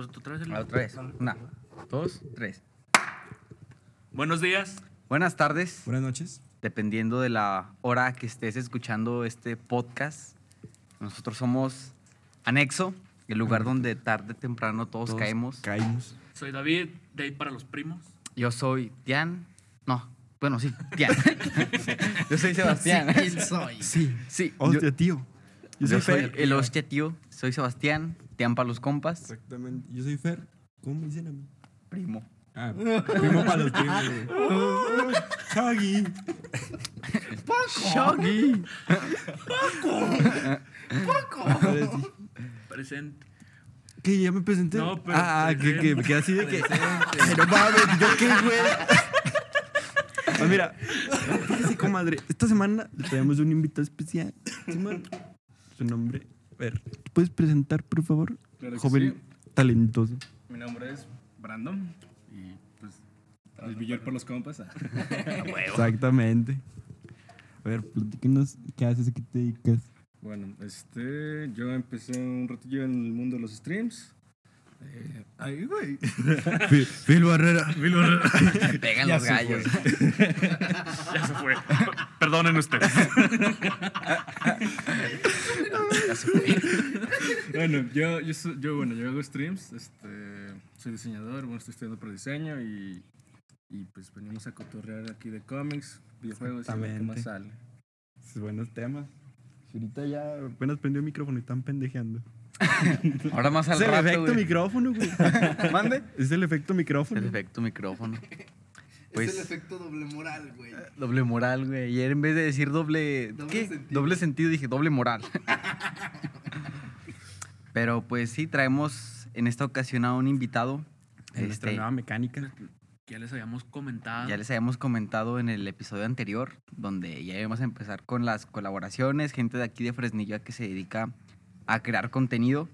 Pues tú traes el... Ah, Otra vez. Una, dos, tres. Buenos días. Buenas tardes. Buenas noches. Dependiendo de la hora que estés escuchando este podcast, nosotros somos Anexo, el lugar donde tarde o temprano todos, Todos caemos. Caímos. Soy David, de ahí para los primos. Yo soy Tian. No, bueno, sí, Tian. yo soy Sebastián. soy? Sí. Sí, Hostia, yo, tío. Yo yo soy soy Fer. el hostia tío. Soy Sebastián. Tian para los compas. Exactamente. Yo soy Fer. ¿Cómo me dicen a mí? Primo. Ah, primo para los primos, güey. Shaggy. Shoggy. Ahora sí. Presente. ¿Qué? ¿Ya me presenté? No, pero Ah, que, que me quedé así de que... No mames, ¿yo qué, güey? Pues mira, fíjese, comadre. Esta semana tenemos un invitado especial. Simón. Su nombre... A ver, ¿te puedes presentar, por favor? Claro que Joven sí. talentoso. Mi nombre es Brandon y pues el billar por los compas. Exactamente. A ver, platícanos qué haces, a qué te dedicas. Bueno, este, yo empecé un ratillo en el mundo de los streams. Eh, ay, güey. Phil Barrera. Me pegan Ya los se gallos. Ya se fue. Perdonen ustedes. Bueno, yo, yo, soy- yo, bueno, yo hago streams, este, soy diseñador, bueno, estoy estudiando por diseño y, y pues venimos a cotorrear aquí de cómics, videojuegos y ver qué más sale. Buenos temas. Ahorita ya apenas prendió el micrófono y están pendejeando. Ahora más al es el rato, efecto güey. micrófono, güey. ¿Mande? Es el efecto micrófono. El efecto micrófono. es Pues- el efecto doble moral, güey. Doble moral, güey. Ayer en vez de decir doble... Doble ¿Qué? sentido. Doble sentido dije doble moral. Pero pues sí, traemos en esta ocasión a un invitado. En nuestra Este, nueva mecánica. Ya les habíamos comentado. ya les habíamos comentado en el episodio anterior, donde ya íbamos a empezar con las colaboraciones, gente de aquí de Fresnillo que se dedica a crear contenido.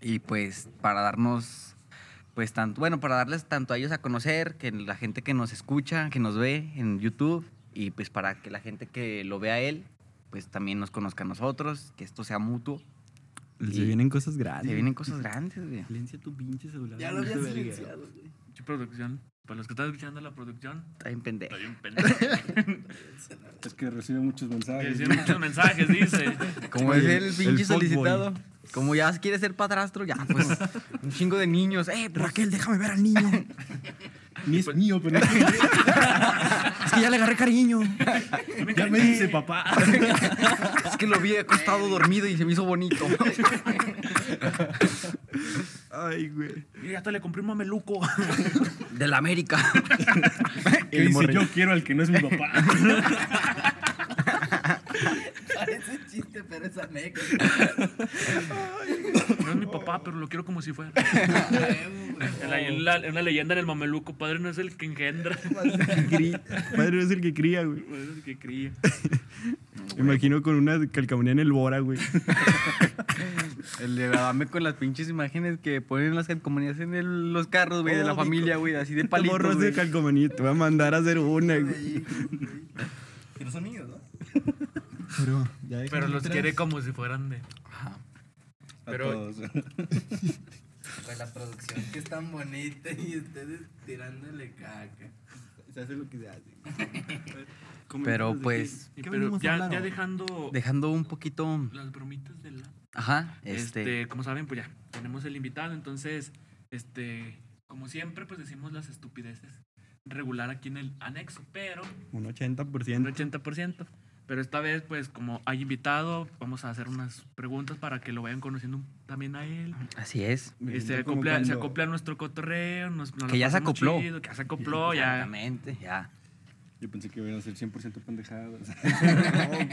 Y pues para darnos, pues tanto, bueno, para darles tanto a ellos a conocer, que la gente que nos escucha, que nos ve en YouTube, y pues para que la gente que lo vea a él, pues también nos conozca a nosotros, que esto sea mutuo. Se Y- vienen cosas grandes. Se vienen cosas grandes, güey. Silencia tu pinche celular. Ya lo había silenciado, güey. Pinche producción. Para los que están escuchando la producción, Está bien pendejo. está bien pendejo. Es que recibe muchos mensajes. decían muchos mensajes, dice. Como es el- pinche solicitado. Como ya quiere ser padrastro, ya, pues un chingo de niños. Eh, pues, Raquel, déjame ver al niño. Ni es mío, pero es que ya le agarré cariño. ya me dice papá. es que lo vi acostado dormido y se me hizo bonito. Ay, güey. Y ya hasta le compré un mameluco. De la América. Dice, yo quiero al que no es mi papá. Parece chiste, pero es anécdota. No es mi papá, pero lo quiero como si fuera. En la- en la- una leyenda en el mameluco, padre no es el que engendra, Padre es el que cría, güey. padre es el que cría. Me imagino con una calcamonía en el Bora, güey. El de dame con las pinches imágenes que ponen las calcomanías en el- los carros, güey, de la Oh, familia, güey, así de palitos, morro de calcomanía. Te voy a mandar a hacer una, güey. Pero son niños, ¿no? Pero, ya Pero los quiere como si fueran de. Ajá. Pero- Pues la producción que es tan bonita y ustedes tirándole caca. Se hace lo que se hace. Pero pues, y ¿Qué pero venimos a ya, dejando dejando un poquito. las bromitas de la. Ajá, Este, este. como saben, pues ya tenemos el invitado, entonces, este, como siempre, pues decimos las estupideces regular aquí en el anexo, pero Un un 80%. 80%. Pero esta vez, pues, como hay invitado, vamos a hacer unas preguntas para que lo vayan conociendo también a él. Así es. Y se acopla, se cuando- acopla a nuestro cotorreo. Nos, nos la Que ya se acopló. chido, que ya se acopló, ya. Exactamente, ya. Yo pensé que iban a ser 100% pendejadas. No, güey.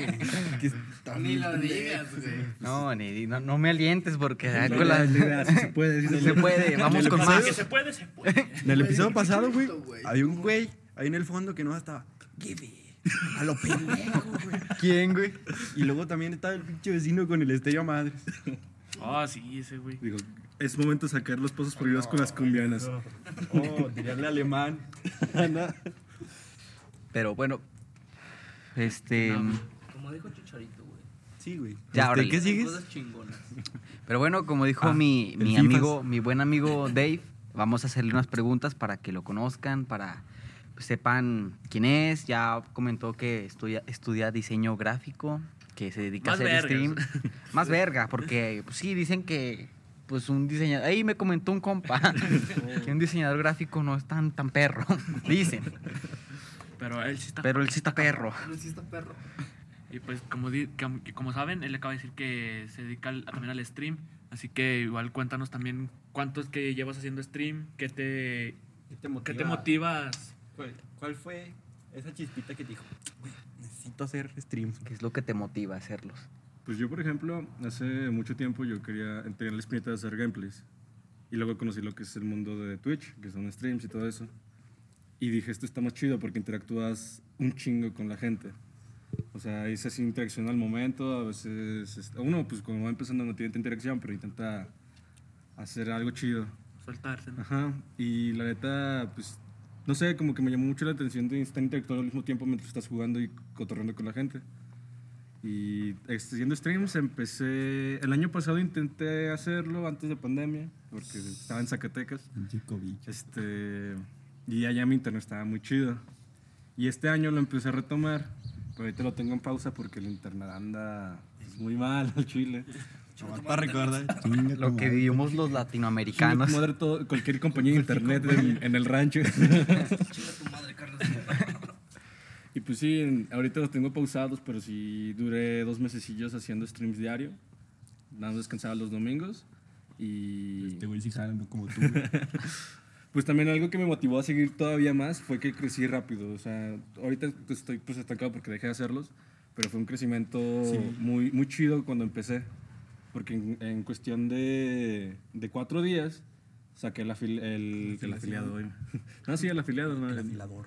Que está Ni lo digas, güey. No, ni, no, no me alientes porque No, con la- sí se puede, Sí se se puede. vamos con más. Que se puede, se puede. En el episodio pasado, güey, había un güey ahí en el fondo que no estaba. Give it. A lo pendejo, güey. ¿Quién, güey? Y luego también estaba el pinche vecino con el estéreo a madres. Ah, sí, ese güey. Digo, es momento de sacar los pozos prohibidos con las cumbianas. Oh, tirarle alemán. Pero bueno, este. No. Como dijo Chicharito, güey. Sí, güey. Ya, Este, órale. ¿Qué sigues? Cosas chingonas. Pero bueno, como dijo Ah, mi, mi amigo, mi buen amigo Dave, vamos a hacerle unas preguntas para que lo conozcan, para pues, sepan quién es. Ya comentó que estudia, estudia diseño gráfico, que se dedica Más a hacer vergas. stream. Más verga, porque pues, sí, dicen que pues un diseñador, ahí me comentó un compa, que un diseñador gráfico no es tan, tan perro, dicen, Pero él sí está. pero él sí está perro. Pero sí está perro. Y pues como, di- como, saben, él acaba de decir que se dedica al- también al stream. Así que igual cuéntanos también cuánto es que llevas haciendo stream, qué te, ¿Qué te qué te motivas. ¿Cuál, cuál fue esa chispita que te dijo, necesito hacer streams? ¿Qué es lo que te motiva a hacerlos? Pues yo, por ejemplo, hace mucho tiempo yo quería tener la espinita de hacer gameplays. Y luego conocí lo que es el mundo de Twitch, que son streams y todo eso. Y dije, esto está más chido porque interactúas un chingo con la gente. O sea, es así interacción al momento, a veces... es- Uno, pues como va empezando no tiene tanta interacción, pero intenta hacer algo chido. Soltarse. ¿no? Ajá, y la neta, pues, no sé, como que me llamó mucho la atención de estar interactuando al mismo tiempo mientras estás jugando y cotorreando con la gente. Y este, haciendo streams empecé, el año pasado intenté hacerlo antes de pandemia, porque estaba en Zacatecas. COVID. Este, y allá mi internet estaba muy chido. Y este año lo empecé a retomar, pero ahorita lo tengo en pausa porque el internet anda pues, muy mal al chile. Para recordar. tu Lo que vivimos los latinoamericanos. madre todo- cualquier compañía de internet en, en el rancho. Chinga tu madre, Carlos. Y pues sí, ahorita los tengo pausados, pero sí duré dos mesecillos haciendo streams diario. Nada más descansaba los domingos. Y Este güey sí jala, no como tú. pues también algo que me motivó a seguir todavía más fue que crecí rápido. O sea, ahorita estoy pues estancado porque dejé de hacerlos, pero fue un crecimiento Sí. muy, muy chido cuando empecé. Porque en, en cuestión de, de cuatro días saqué el, afil- el, el afiliado. güey. No, sí, el afiliado. ¿no? El afilador.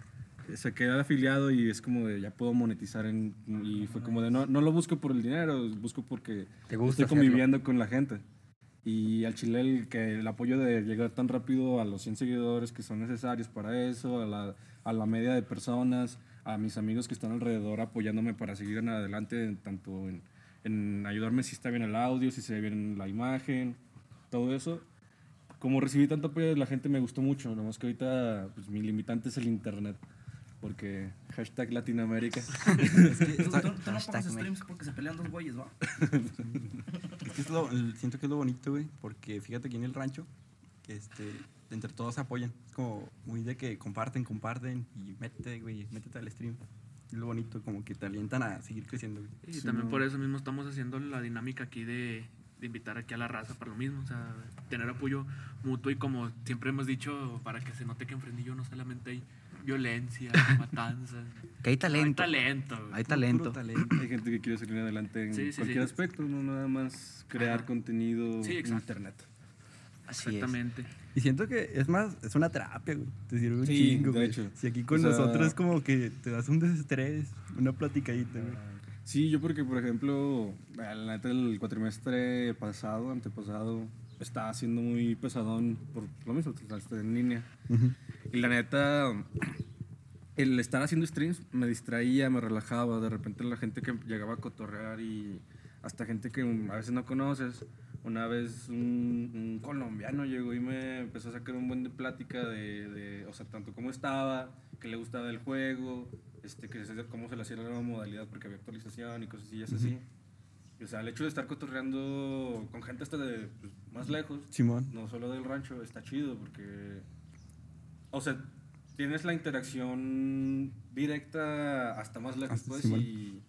se queda el afiliado y es como de ya puedo monetizar en, y fue como de no, no lo busco por el dinero, busco porque Te gusta estoy hacerlo. conviviendo con la gente. Y al chile el, que el apoyo de llegar tan rápido a los 100 seguidores que son necesarios para eso, a la, a la media de personas, a mis amigos que están alrededor apoyándome para seguir en adelante, tanto en, en ayudarme si está bien el audio, si se ve bien la imagen, todo eso. Como recibí tanto apoyo de la gente me gustó mucho, nomás que ahorita pues, mi limitante es el internet. Porque hashtag Latinoamérica. Es que tú, tú- tú no pongas streams México. porque se pelean dos güeyes, ¿va? Es que es lo- siento que es lo bonito, güey, porque fíjate aquí en el rancho, este, entre todos se apoyan. Es como muy de que comparten, comparten y métete, güey, métete al stream. Es lo bonito, como que te alientan a seguir creciendo, güey. Y Sí, también no. por eso mismo estamos haciendo la dinámica aquí de, de invitar aquí a la raza para lo mismo. O sea, tener apoyo mutuo y como siempre hemos dicho, para que se note que en Fresnillo no solamente hay violencia, matanzas. Que hay talento. Hay talento. güey. Hay talento. Talento. Hay gente que quiere salir adelante en Sí, sí, cualquier sí. aspecto, no nada más crear Ajá. contenido Sí, en internet. Así es. Exactamente. Y siento que es más, es una terapia, güey. Te sirve un Sí, chingo, de güey. hecho. Si aquí con O sea- nosotros es como que te das un desestrés, una platicadita, güey. Sí, yo porque, por ejemplo, la neta el cuatrimestre pasado, antepasado, estaba siendo muy pesadón por lo mismo, estar en línea. Ujú. Y la neta, el estar haciendo streams me distraía, me relajaba. De repente la gente que llegaba a cotorrear y hasta gente que a veces no conoces. Una vez un, un colombiano llegó y me empezó a sacar un buen de plática de, de, o sea, tanto cómo estaba, que le gustaba el juego, este, que cómo se le hacía la nueva modalidad porque había actualización y cosas así. Y, o sea, el hecho de estar cotorreando con gente hasta de pues, más lejos, Simón. no solo del rancho, está chido porque, o sea, tienes la interacción directa hasta más lejos, Hasta pues, y,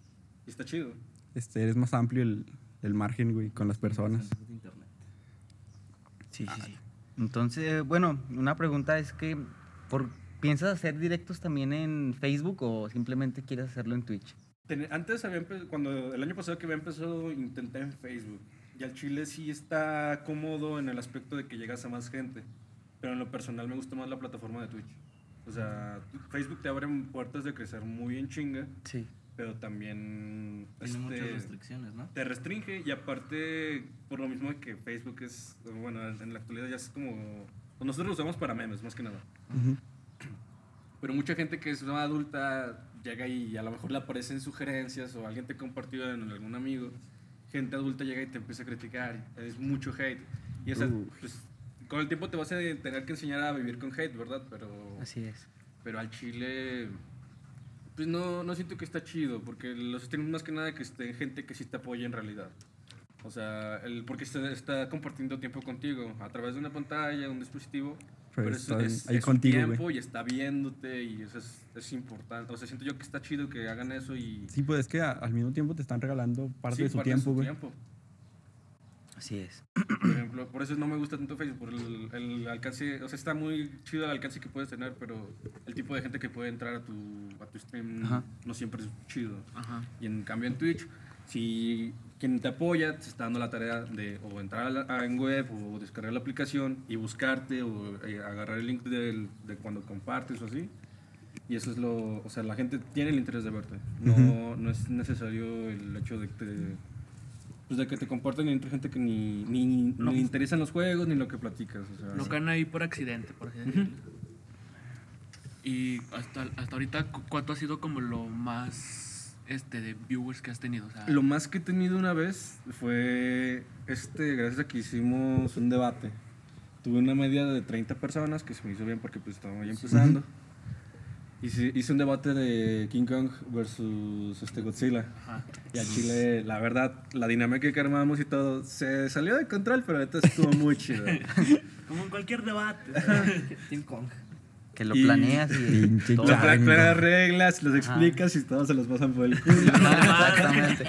y está chido. Este, eres más amplio el, el margen, güey, con las personas. Sí, sí, sí. Entonces, bueno, una pregunta es que, ¿por, ¿piensas hacer directos también en Facebook o simplemente quieres hacerlo en Twitch? Antes había cuando el año pasado que había empezado, intenté en Facebook. Y al Chile sí está cómodo en el aspecto de que llegas a más gente. Pero en lo personal me gusta más la plataforma de Twitch. O sea, Facebook te abre puertas de crecer muy en chinga, Sí. pero también Tiene este, muchas restricciones, ¿no? te restringe y aparte por lo mismo de que Facebook es, bueno, en la actualidad ya es como... pues Nosotros lo usamos para memes, más que nada. Ujú. Pero mucha gente que es una adulta llega y a lo mejor le aparecen sugerencias o alguien te compartió en algún amigo gente adulta llega y te empieza a criticar, es mucho hate. Y esa, Uh. pues, con el tiempo te vas a tener que enseñar a vivir con hate, ¿verdad? Pero, Así es. pero al chile, pues no, no siento que está chido, porque los streams más que nada que esté gente que sí te apoya en realidad. O sea, el, porque está, está compartiendo tiempo contigo a través de una pantalla, un dispositivo. Pero Pero, es, es- ahí es contigo, tiempo y está viéndote y eso es, es importante. O sea, siento yo que está chido que hagan eso y... Sí, pues es que a- al mismo tiempo te están regalando parte sí, de su parte tiempo, güey. Así es. Por ejemplo, por eso no me gusta tanto Facebook, por el, el alcance, o sea, está muy chido el alcance que puedes tener, pero el tipo de gente que puede entrar a tu, a tu stream Ajá. no siempre es chido. Ajá. Y en cambio en Twitch, si quien te apoya te está dando la tarea de o entrar a la- a- en web o descargar la aplicación y buscarte o eh, agarrar el link del- de cuando compartes o así. Y eso es lo, o sea, la gente tiene el interés de verte. No, Ujú. no es necesario el hecho de que te, pues de que te comparten entre gente que ni, ni, ni No. le interesan los juegos ni lo que platicas. O sea, No caen ahí por accidente, por así decirlo. Y hasta, hasta ahorita, cu- ¿cuánto ha sido como lo más este, de viewers que has tenido? O sea, Lo más que he tenido una vez fue, este, gracias a que hicimos un debate. Tuve una media de 30 personas, que se me hizo bien porque pues estaba ya empezando. Hice, hice un debate de King Kong versus este Godzilla. ajá. Y al Chile, la verdad, la dinámica que armamos y todo, se salió de control, pero ahorita estuvo muy chido. Como en cualquier debate. Team Kong. Que lo Y- planeas y Pinche todo. Las reglas, los explicas y todos se los pasan por el culo. Exactamente.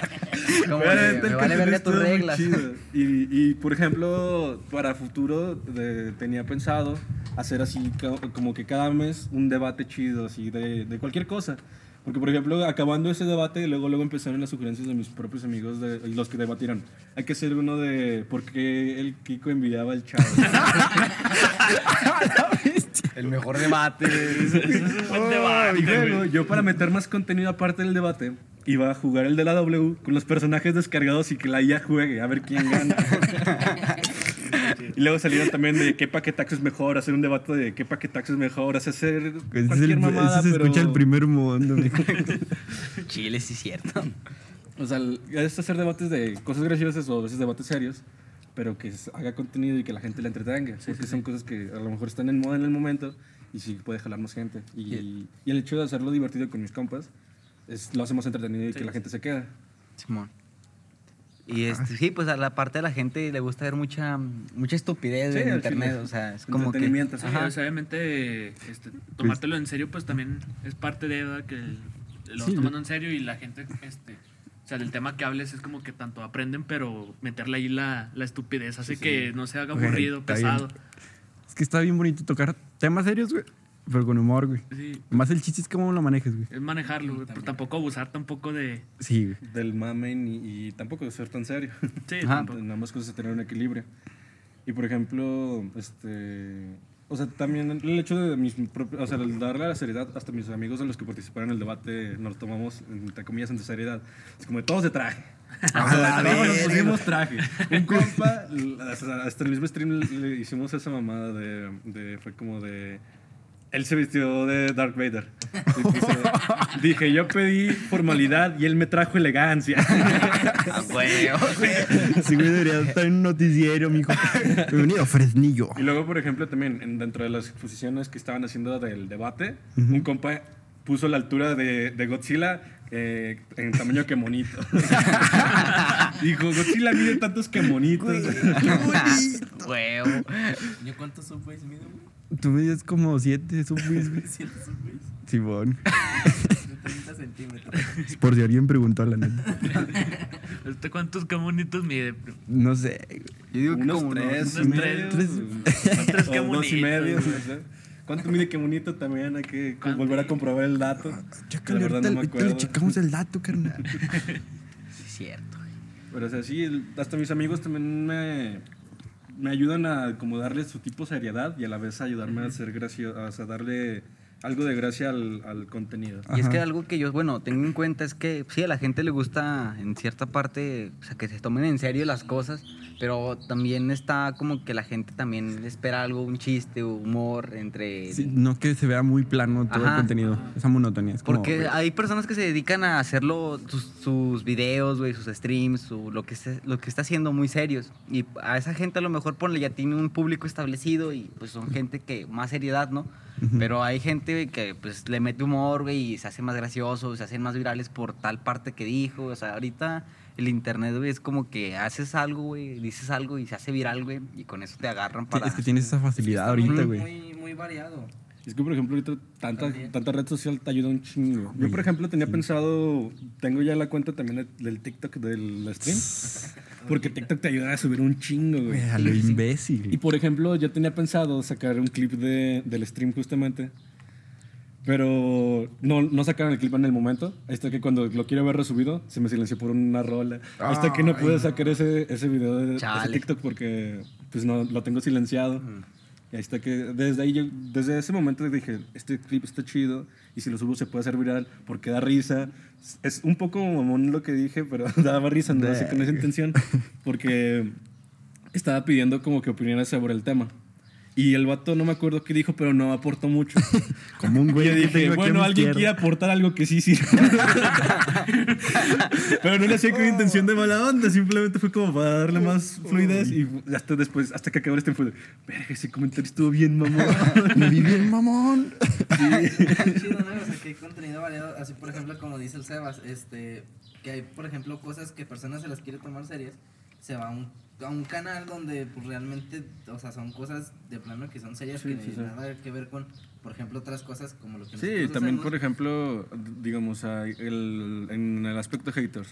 Como ahorita me vale verga tus reglas. Y, y, por ejemplo, para futuro de- tenía pensado hacer así como que cada mes un debate chido, así de, de cualquier cosa. Porque, por ejemplo, acabando ese debate, luego, luego empezaron las sugerencias de mis propios amigos, de, los que debatieron. Hay que hacer uno de por qué el Kiko envidiaba al chavo. El mejor debate. Oh, luego, yo para meter más contenido aparte del debate, iba a jugar el de la W con los personajes descargados y que la IA juegue, a ver quién gana. y luego salieron también de qué paquetaxo es mejor, hacer un debate de qué paquetaxo es mejor, hacer cualquier el, mamada, ese se pero... escucha el primer mundo. Chile, sí, cierto. O sea, es hacer debates de cosas graciosas o a veces debates serios, pero que haga contenido y que la gente le entretenga. porque son cosas que a lo mejor están en moda en el momento y sí puede jalar más gente. Y, y el hecho de hacerlo divertido con mis compas, es, lo hacemos entretenido y que la gente se queda. Simón. Y este, sí, pues a la parte de la gente le gusta ver mucha, mucha estupidez Sí, en internet. O sea, es como que. Sí. Sí, o sea, obviamente, este, tomártelo en serio, pues también es parte de ¿verdad? que el- lo vas Sí, tomando en serio y la gente, este, sea, del tema que hables es como que tanto aprenden, pero meterle ahí la, la estupidez hace que no se haga aburrido, bien. pesado. Es que está bien bonito tocar temas serios, güey. Pero con humor, güey. Sí, Más el chiste es cómo lo manejes, güey. es manejarlo, güey, pero tampoco abusar tampoco de... Sí, güey. del mame y, y tampoco de ser tan serio. Sí, Ajá. tampoco. en ambas cosas de tener un equilibrio. Y por ejemplo, este. O sea, también el hecho de mis propios. O sea, el darle la seriedad, hasta mis amigos de los que participaron en el debate nos tomamos, entre comillas, en seriedad. Es como de todos de traje. O sea, todos nos pusimos traje. Un compa, hasta hasta el mismo stream le hicimos esa mamada de. de fue como de. Él se vistió de Darth Vader. Dije, yo pedí formalidad y él me trajo elegancia. Ah. Sí, güey, debería estar en un noticiero, mijo. Bienvenido a Fresnillo. Y luego, por ejemplo, también en- dentro de las exposiciones que estaban haciendo del debate, un compa puso la altura de, de Godzilla eh, en tamaño que monito. Dijo, Godzilla mide tantos que monitos. Huevo. ¿Yo cuántos subways mido, güey? Tú mides como siete subways, güey. Siete subways. Simón. De 30 centímetros. Por si alguien preguntó, la neta. ¿Este cuántos camonitos mide? No sé, güey. Yo digo que Unos como tres, unos tres. Tres. Tres o que dos y medio. bonitos, no sé. ¿Cuánto mide que bonito también? Hay que ¿Cuánto? volver a comprobar el dato. Chécale, La verdad ahorita, no me ahorita le acuerdo. checamos el dato, carnal. Sí, cierto. Pero o sea, sí, hasta mis amigos también me, me ayudan a como darle su tipo de seriedad y a la vez ayudarme a ser gracioso, sea, darle algo de gracia al, al contenido. Y es que Ajá. algo que yo, bueno, tengo en cuenta es que sí, a la gente le gusta en cierta parte, o sea, que se tomen en serio las cosas, pero también está como que la gente también espera algo, un chiste, humor entre... Sí, no que se vea muy plano todo Ajá. el contenido. Esa monotonía. Es como, Porque güey, hay personas que se dedican a hacerlo, sus, sus videos, güey, sus streams, su- lo, que esté- lo que está haciendo muy serios. Y a esa gente a lo mejor ponle, ya tiene un público establecido y pues son gente que más seriedad, ¿no? Pero hay gente que pues le mete humor, güey, y se hace más gracioso, se hacen más virales por tal parte que dijo. O sea, ahorita el internet, güey, es como que haces algo, güey, dices algo y se hace viral, güey, y con eso te agarran sí, para... es que tienes esa facilidad ahorita, muy, güey. Muy, muy variado. Es que, por ejemplo, ahorita tanta, tanta red social te ayuda un chingo. Yo, por ejemplo, tenía pensado, tengo ya la cuenta también de- del TikTok del stream, porque TikTok te ayuda a subir un chingo, güey. A lo imbécil. Y por ejemplo, yo tenía pensado sacar un clip de, del stream justamente, pero no, no sacaron el clip en el momento. Hasta que cuando lo quiero ver resubido, se me silenció por una rola. Hasta que no pude sacar ese, ese video de ese. TikTok porque pues no, lo tengo silenciado. Y ahí está que desde ahí yo, desde ese momento dije, este clip está chido y si lo subo se puede hacer viral porque da risa. Es un poco mamón lo que dije, pero daba risa, no sé con esa intención, porque estaba pidiendo como que opiniones sobre el tema. Y el vato no me acuerdo qué dijo, pero no aportó mucho. Como un Y güey yo que dije, bueno, alguien quiere aportar algo que sí sirve. Pero no lo hacía con intención de mala onda, simplemente fue como para darle más fluidez. Y hasta después, hasta que acabó el stream fue de, verga, ese comentario estuvo bien, mamón. Me vi bien, mamón. Está chido, ¿no? O sea, que hay contenido variado. Así, por ejemplo, como dice el Sebas, este, que hay, por ejemplo, cosas que personas se las quiere tomar serias. Se va a un, a un canal donde pues, realmente, o sea, son cosas de plano que son serias, Sí, que sí, sí. nada que ver con, por ejemplo, otras cosas como lo que Sí, también, hacemos. por ejemplo, digamos, el, en el aspecto haters,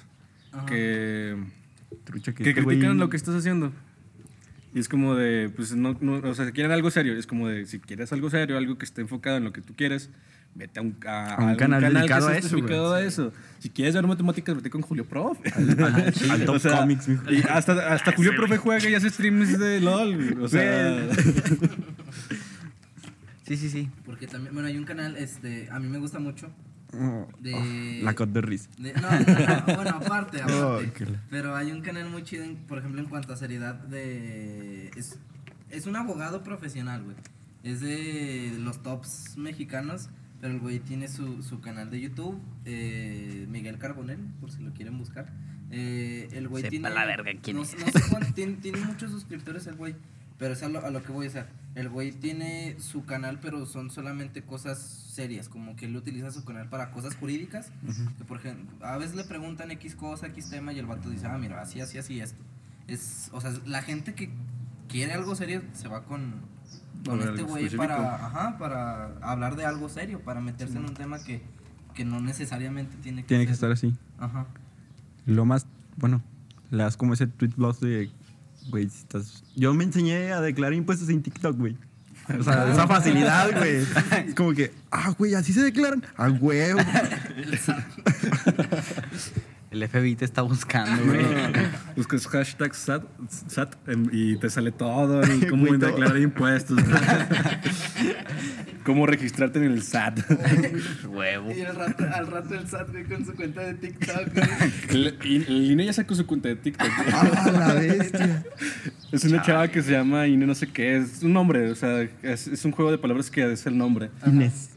Ajá. que, Trucha que que este critican lo que estás haciendo. Y es como de, pues, no, no, o sea, si quieren algo serio, es como de, si quieres algo serio, algo que esté enfocado en lo que tú quieres, vete a un, a, A un algún canal dedicado que a eso, a eso. Si quieres ver matemáticas, vete con Julio Prof. Al Top O sea, Comics, mijo. Y hasta, hasta Julio Profe juega y hace streams de LOL. güey. O sea, Sí, sí, sí. Porque también, bueno, hay un canal, este, a mí me gusta mucho. Oh, De- La cot de de- no, no, no, bueno, aparte, aparte. Oh, la- Pero hay un canal muy chido, en- por ejemplo, en cuanto a seriedad de... Es, es un abogado profesional, güey. Es de los tops mexicanos, pero el güey tiene su, su canal de YouTube, eh, Miguel Carbonell, por si lo quieren buscar. Eh, el güey Sepa tiene... la verga quién no, es. no sé cuánto, tiene, tiene muchos suscriptores el güey, pero es a lo, a lo que voy a hacer. El güey tiene su canal, pero son solamente cosas serias, como que él utiliza su canal para cosas jurídicas. Que por ejemplo, a veces le preguntan X cosa, X tema y el vato dice, ah, mira, así, así, así, esto. Es, o sea, la gente que quiere algo serio se va con, con este güey para, ajá, para hablar de algo serio, para meterse en un tema que, que no necesariamente tiene que Tiene que estar así. Ajá. Lo más, bueno, le das como ese tweet blog de, güey, si estás... Yo me enseñé a declarar impuestos en TikTok, güey. O sea, esa facilidad, güey. Es como que, ah, güey, así se declaran. Ah, huevo. El FBI te está buscando, güey. buscas hashtag SAT, SAT em, y te sale todo, y cómo Güey, todo. declarar impuestos, cómo registrarte en el SAT. Huevo. Y al rato, al rato el SAT, güey, con su cuenta de TikTok, güey. El, el INE ya sacó su cuenta de TikTok. Ah, la bestia. Es una chava que se llama Ine no sé qué, es un nombre, o sea, es, es un juego de palabras que es el nombre. Inés.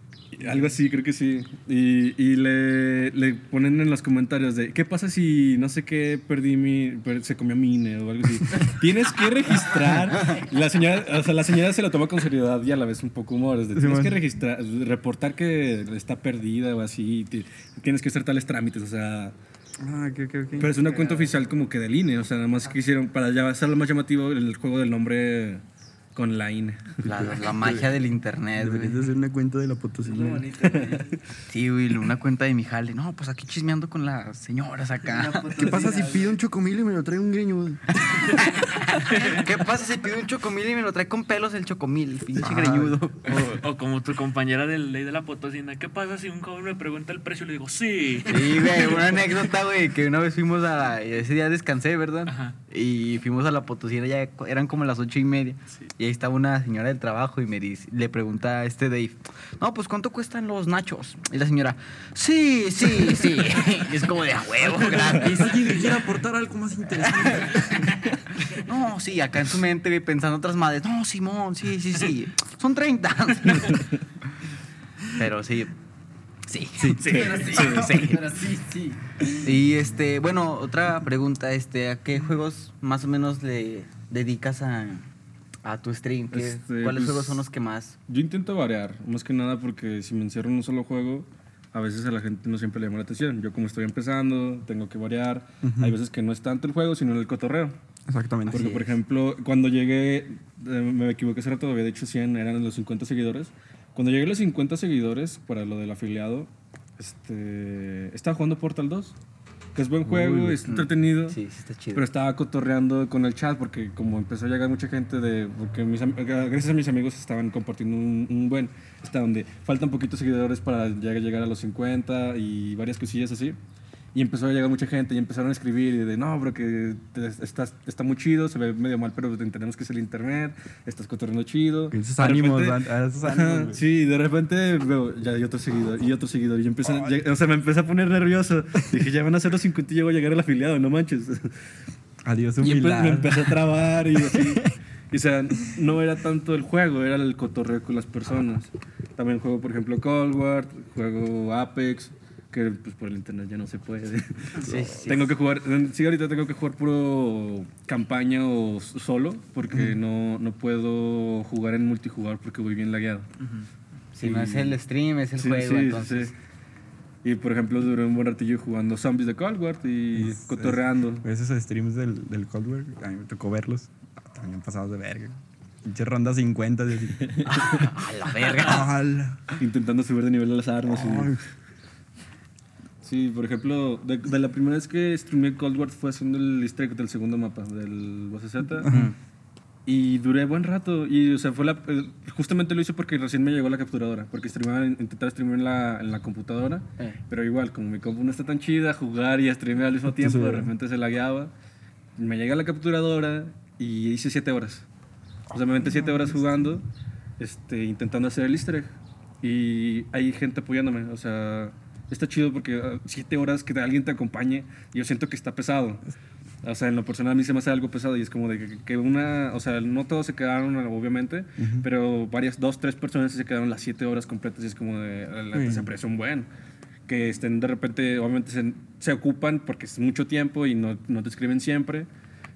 Algo así, creo que sí. Y, y le, le ponen en los comentarios de, ¿qué pasa si no sé qué perdí mi, per- se comió mi INE o algo así? Tienes que registrar. La señora, o sea, la señora se lo toma con seriedad y a la vez un poco humor. es de, tienes que registrar, reportar que está perdida o así. Tienes que hacer tales trámites, o sea... Ah, ok, ok, ok. Pero es una cuenta oficial como que del INE, o sea, nada más que hicieron para ya hacerlo más llamativo el juego del nombre con la INE. La, la magia del internet, Deberías güey. hacer una cuenta de la Es Potosina. bonito, güey. Sí, güey, una cuenta de mi jale. No, pues aquí chismeando con las señoras La acá. ¿Qué pasa si pido un chocomil y me lo trae un greñudo? ¿Qué pasa si pido un chocomil y me lo trae con pelos el chocomil, pinche Ah. greñudo? O, o como tu compañera de ley de la potosina. ¿Qué pasa si un joven me pregunta el precio y le digo, sí? Sí, güey, una anécdota, güey, que una vez fuimos a... Ese día descansé, ¿verdad? Ajá. Y fuimos a la potosina, ya eran como las ocho y media. Sí. Y ahí estaba una señora del trabajo y me dice, le pregunta a este Dave, no, pues ¿cuánto cuestan los nachos? Y la señora, sí, sí, sí. Y es como de a huevo, gratis. ¿Alguien que quiera aportar algo más interesante? No, sí, acá en su mente pensando otras madres, no, Simón, sí, sí, sí. Son 30. Pero sí. Sí, sí, sí, sí, sí, sí. Y este, bueno, otra pregunta, este, ¿a qué juegos más o menos le dedicas a, a tu stream? ¿Qué- Este, ¿Cuáles pues, juegos son los que más? Yo intento variar, más que nada porque si me encierro en un solo juego, a veces a la gente no siempre le llama la atención. Yo como estoy empezando, tengo que variar. Hay veces que no es tanto el juego, sino el cotorreo. Exactamente. Porque, Así por es. ejemplo, cuando llegué, eh, me equivoqué hace rato, había dicho 100, eran los 50 seguidores. Cuando llegué a los 50 seguidores para lo del afiliado, este, estaba jugando Portal 2, que es buen juego, es entretenido. Sí, sí está chido. Pero estaba cotorreando con el chat porque como empezó a llegar mucha gente de... Porque mis, gracias a mis amigos estaban compartiendo un, un buen... Está donde faltan poquitos seguidores para llegar, llegar a los 50 y varias cosillas así. Y empezó a llegar mucha gente y empezaron a escribir y de, no, bro, que te- estás, está muy chido, se ve medio mal, pero entendemos que es el internet, estás cotorreando chido. Esos ánimos, repente- a- a esos ánimos. Sí, de repente veo, ya hay otro seguidor y otro seguidor. Y yo empecé, ya- o sea, me empecé a poner nervioso. Dije, ya van a ser los 50 y llego a llegar al afiliado, no manches. Adiós, Y empe- me empecé a trabar y así. Y, o sea, no era tanto el juego, era el cotorreo con las personas. También juego, por ejemplo, Cold War, juego Apex, que pues por el internet ya no se puede. Sí, sí. Tengo que jugar, sí, ahorita tengo que jugar puro campaña o solo, porque no, no puedo jugar en multijugador porque voy bien lagueado. Si no es el stream, es el Sí, juego, sí, sí, entonces. sí. Y por ejemplo, duré un buen ratillo jugando zombies de Cold War y Es- cotorreando. Esos streams del, del Cold War, a mí me tocó verlos. También pasados de verga. Pinche ronda 50. de así. A la verga. Intentando subir de nivel a las armas. y- Ay. Sí, por ejemplo, de, de la primera vez que streamé Cold War fue haciendo el easter egg del segundo mapa, del BCZ. Y duré buen rato. Y, o sea, fue la, eh, justamente lo hice porque recién me llegó la capturadora. Porque streamaba, intentaba streamear en la, en la computadora. Eh. Pero igual, como mi compu no está tan chida, jugar y streamear al mismo tiempo, de Sí. repente se lagueaba. Me llega la capturadora y hice 7 horas. O sea, me aventé 7 horas jugando, este, intentando hacer el easter egg. Y hay gente apoyándome. O sea, está chido porque 7 horas que alguien te acompañe, yo siento que está pesado. O sea, en lo personal a mí se me hace algo pesado y es como de que, que una, o sea, no todos se quedaron, obviamente, pero varias, dos, tres personas se quedaron las siete horas completas y es como de, la Sí. se aprecia un buen. Que estén de repente, obviamente se, se ocupan porque es mucho tiempo y no, no te escriben siempre,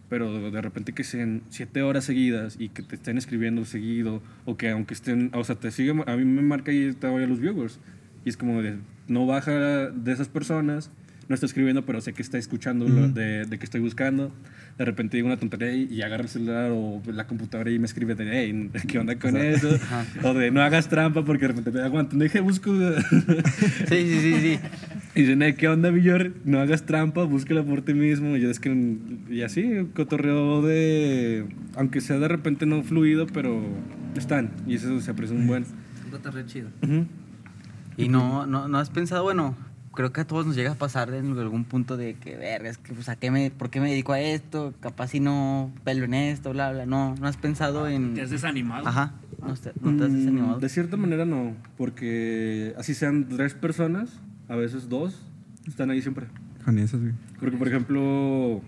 pero de repente que sean siete horas seguidas y que te estén escribiendo seguido o que aunque estén, o sea, te siguen, a mí me marca ahí todavía los viewers y es como de, no baja de esas personas, no está escribiendo, pero sé que está escuchando lo de, de que estoy buscando. De repente digo una tontería y, y agarra el celular o la computadora y me escribe de, hey, ¿qué onda con eso? O de, no hagas trampa porque de repente me aguanto, deje busco. Sí, sí, sí, sí. y dicen, hey, ¿qué onda, Villor? No hagas trampa, búscala por ti mismo. Y yo es que, y así, cotorreo de, aunque sea de repente no fluido, pero están. Y eso se aprecia un buen. Un cotorreo chido. Ujú. Y no, no, no has pensado, bueno, creo que a todos nos llega a pasar en algún punto de que, verga, es que, pues, ¿a qué me, ¿por qué me dedico a esto? Capaz si no pelo en esto, bla, bla. No, no has pensado en... Te has desanimado. Ajá, no, te, no te has Mm, desanimado. De cierta manera no, porque así sean tres personas, a veces dos, están ahí siempre. Con esos, güey. Porque, por ejemplo,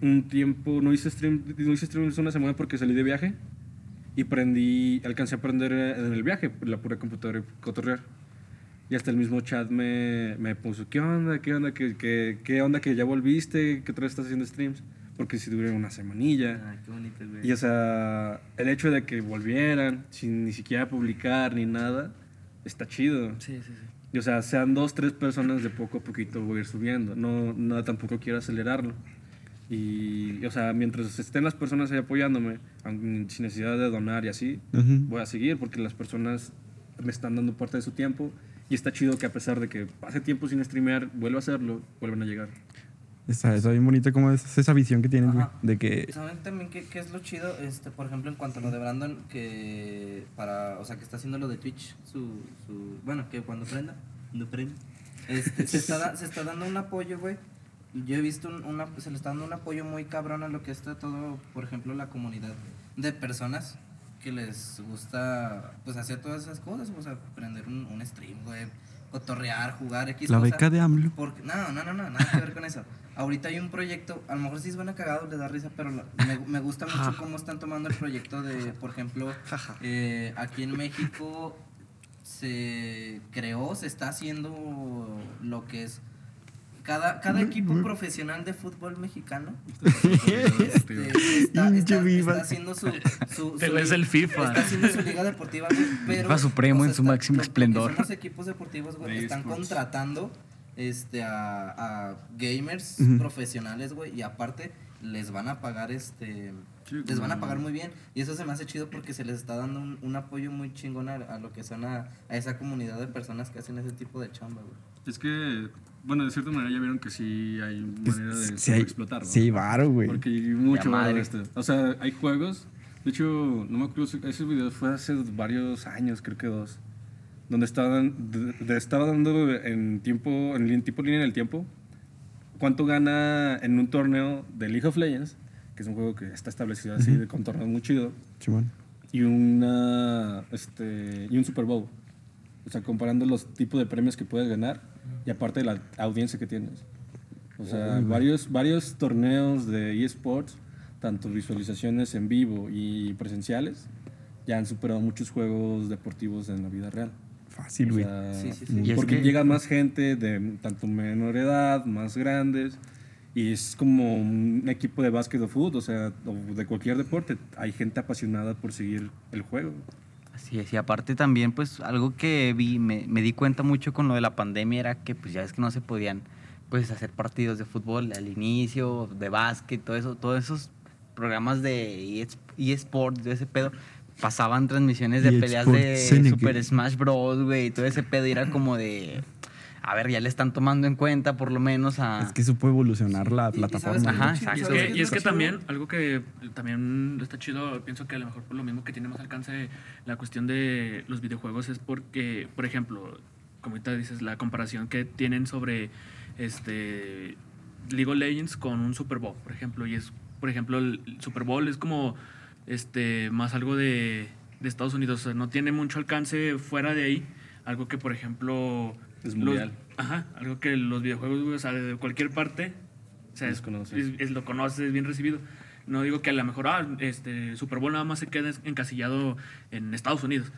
un tiempo no hice stream, no hice stream una semana porque salí de viaje y prendí, alcancé a aprender en el viaje, la pura computadora y cotorrear. Y hasta el mismo chat me, me puso, ¿qué onda? ¿Qué onda? ¿Qué, qué, qué onda que ya volviste? ¿Qué otra vez estás haciendo streams? Porque si duré una semanilla. Ay, qué bonito, güey. Y o sea, el hecho de que volvieran sin ni siquiera publicar ni nada, está chido. Sí, sí, sí. Y, o sea, sean dos, tres personas, de poco a poquito voy a ir subiendo. No, no tampoco quiero acelerarlo. Y, y, o sea, mientras estén las personas ahí apoyándome, sin necesidad de donar y así, Ujú. voy a seguir porque las personas me están dando parte de su tiempo. Y está chido que a pesar de que pase tiempo sin streamear, vuelva a hacerlo, vuelvan a llegar. Está, está bien bonito como es esa visión que tienes, güey. Ajá. De que ¿Saben también qué, qué es lo chido? Este, por ejemplo, en cuanto a lo de Brandon, que para, o sea, que está haciendo lo de Twitch, su, su bueno, que cuando prenda, cuando prenda, este, se, está, da- se está dando un apoyo, güey, yo he visto un- una, se le está dando un apoyo muy cabrón a lo que está todo, por ejemplo, la comunidad de personas que les gusta pues hacer todas esas cosas, o sea, prender un, un stream, güey, cotorrear, jugar, X La cosa. beca de AMLO. Porque, no, no, no, no, nada que ver con eso. Ahorita hay un proyecto, a lo mejor sí suena cagado, le da risa, pero la- me, me gusta mucho cómo están tomando el proyecto de, por ejemplo, eh, aquí en México se creó, se está haciendo lo que es cada, cada equipo profesional de fútbol mexicano este, está, está- está haciendo su, su, Pero es el FIFA. Está haciendo su liga deportiva, güey, pero... FIFA supremo en su máximo lo- lo que esplendor. son los equipos deportivos, güey, De están contratando este, a, a gamers Ujú. profesionales, güey, y aparte les van a pagar, este... Sí, les van a pagar muy bien. Y eso se me hace chido porque se les está dando un, un apoyo muy chingón a, a lo que son a, a esa comunidad de personas que hacen ese tipo de chamba, güey. Es que, bueno, de cierta manera ya vieron que sí hay manera de Sí, hay- explotarlo. sí, varo, güey. Porque hay mucho madre. en esto. O sea, hay juegos. De hecho, no me acuerdo, si- ese video fue hace varios años, creo que dos. Donde estaban, de- de- estaba dando en tiempo, en lin- tipo línea del tiempo, cuánto gana en un torneo de League of Legends, que es un juego que está establecido así, de con torneos muy chido, Simón. y una, este, y un Super Bowl. O sea, comparando los tipos de premios que puedes ganar y aparte de la audiencia que tienes. O sea, varios, varios torneos de eSports, tanto visualizaciones en vivo y presenciales, ya han superado muchos juegos deportivos en la vida real. Fácil, O güey. sea, Sí, sí, sí. Es Porque que- llega más gente de tanto menor edad, más grandes, y es como un equipo de básquet o fútbol, o sea, o de cualquier deporte. Hay gente apasionada por seguir el juego. Así es, y aparte también, pues, algo que vi, me, me di cuenta mucho con lo de la pandemia era que, pues, ya es que no se podían, pues, hacer partidos de fútbol al inicio, de básquet, todo eso, todos esos programas de eS- eSports, de ese pedo, pasaban transmisiones de peleas de. Super Smash Bros, güey, y todo ese pedo, y era como de, a ver, ya le están tomando en cuenta, por lo menos, a... Es que eso puede evolucionar la Y- y sabes plataforma. Ajá, exacto. Y es ¿sabes que, y es que también, algo que también está chido, pienso que a lo mejor por lo mismo que tiene más alcance la cuestión de los videojuegos es porque, por ejemplo, como ahorita dices, la comparación que tienen sobre este League of Legends con un Super Bowl, por ejemplo, y es, por ejemplo, el Super Bowl es como este más algo de, de Estados Unidos, o sea, no tiene mucho alcance fuera de ahí, algo que, por ejemplo, Es los- mundial. ajá, algo que los videojuegos, güey, o sea, de cualquier parte, o sea, es, es- es- lo conoces, es bien recibido. No digo que a lo mejor, ah, este, Super Bowl nada más se quede encasillado en Estados Unidos.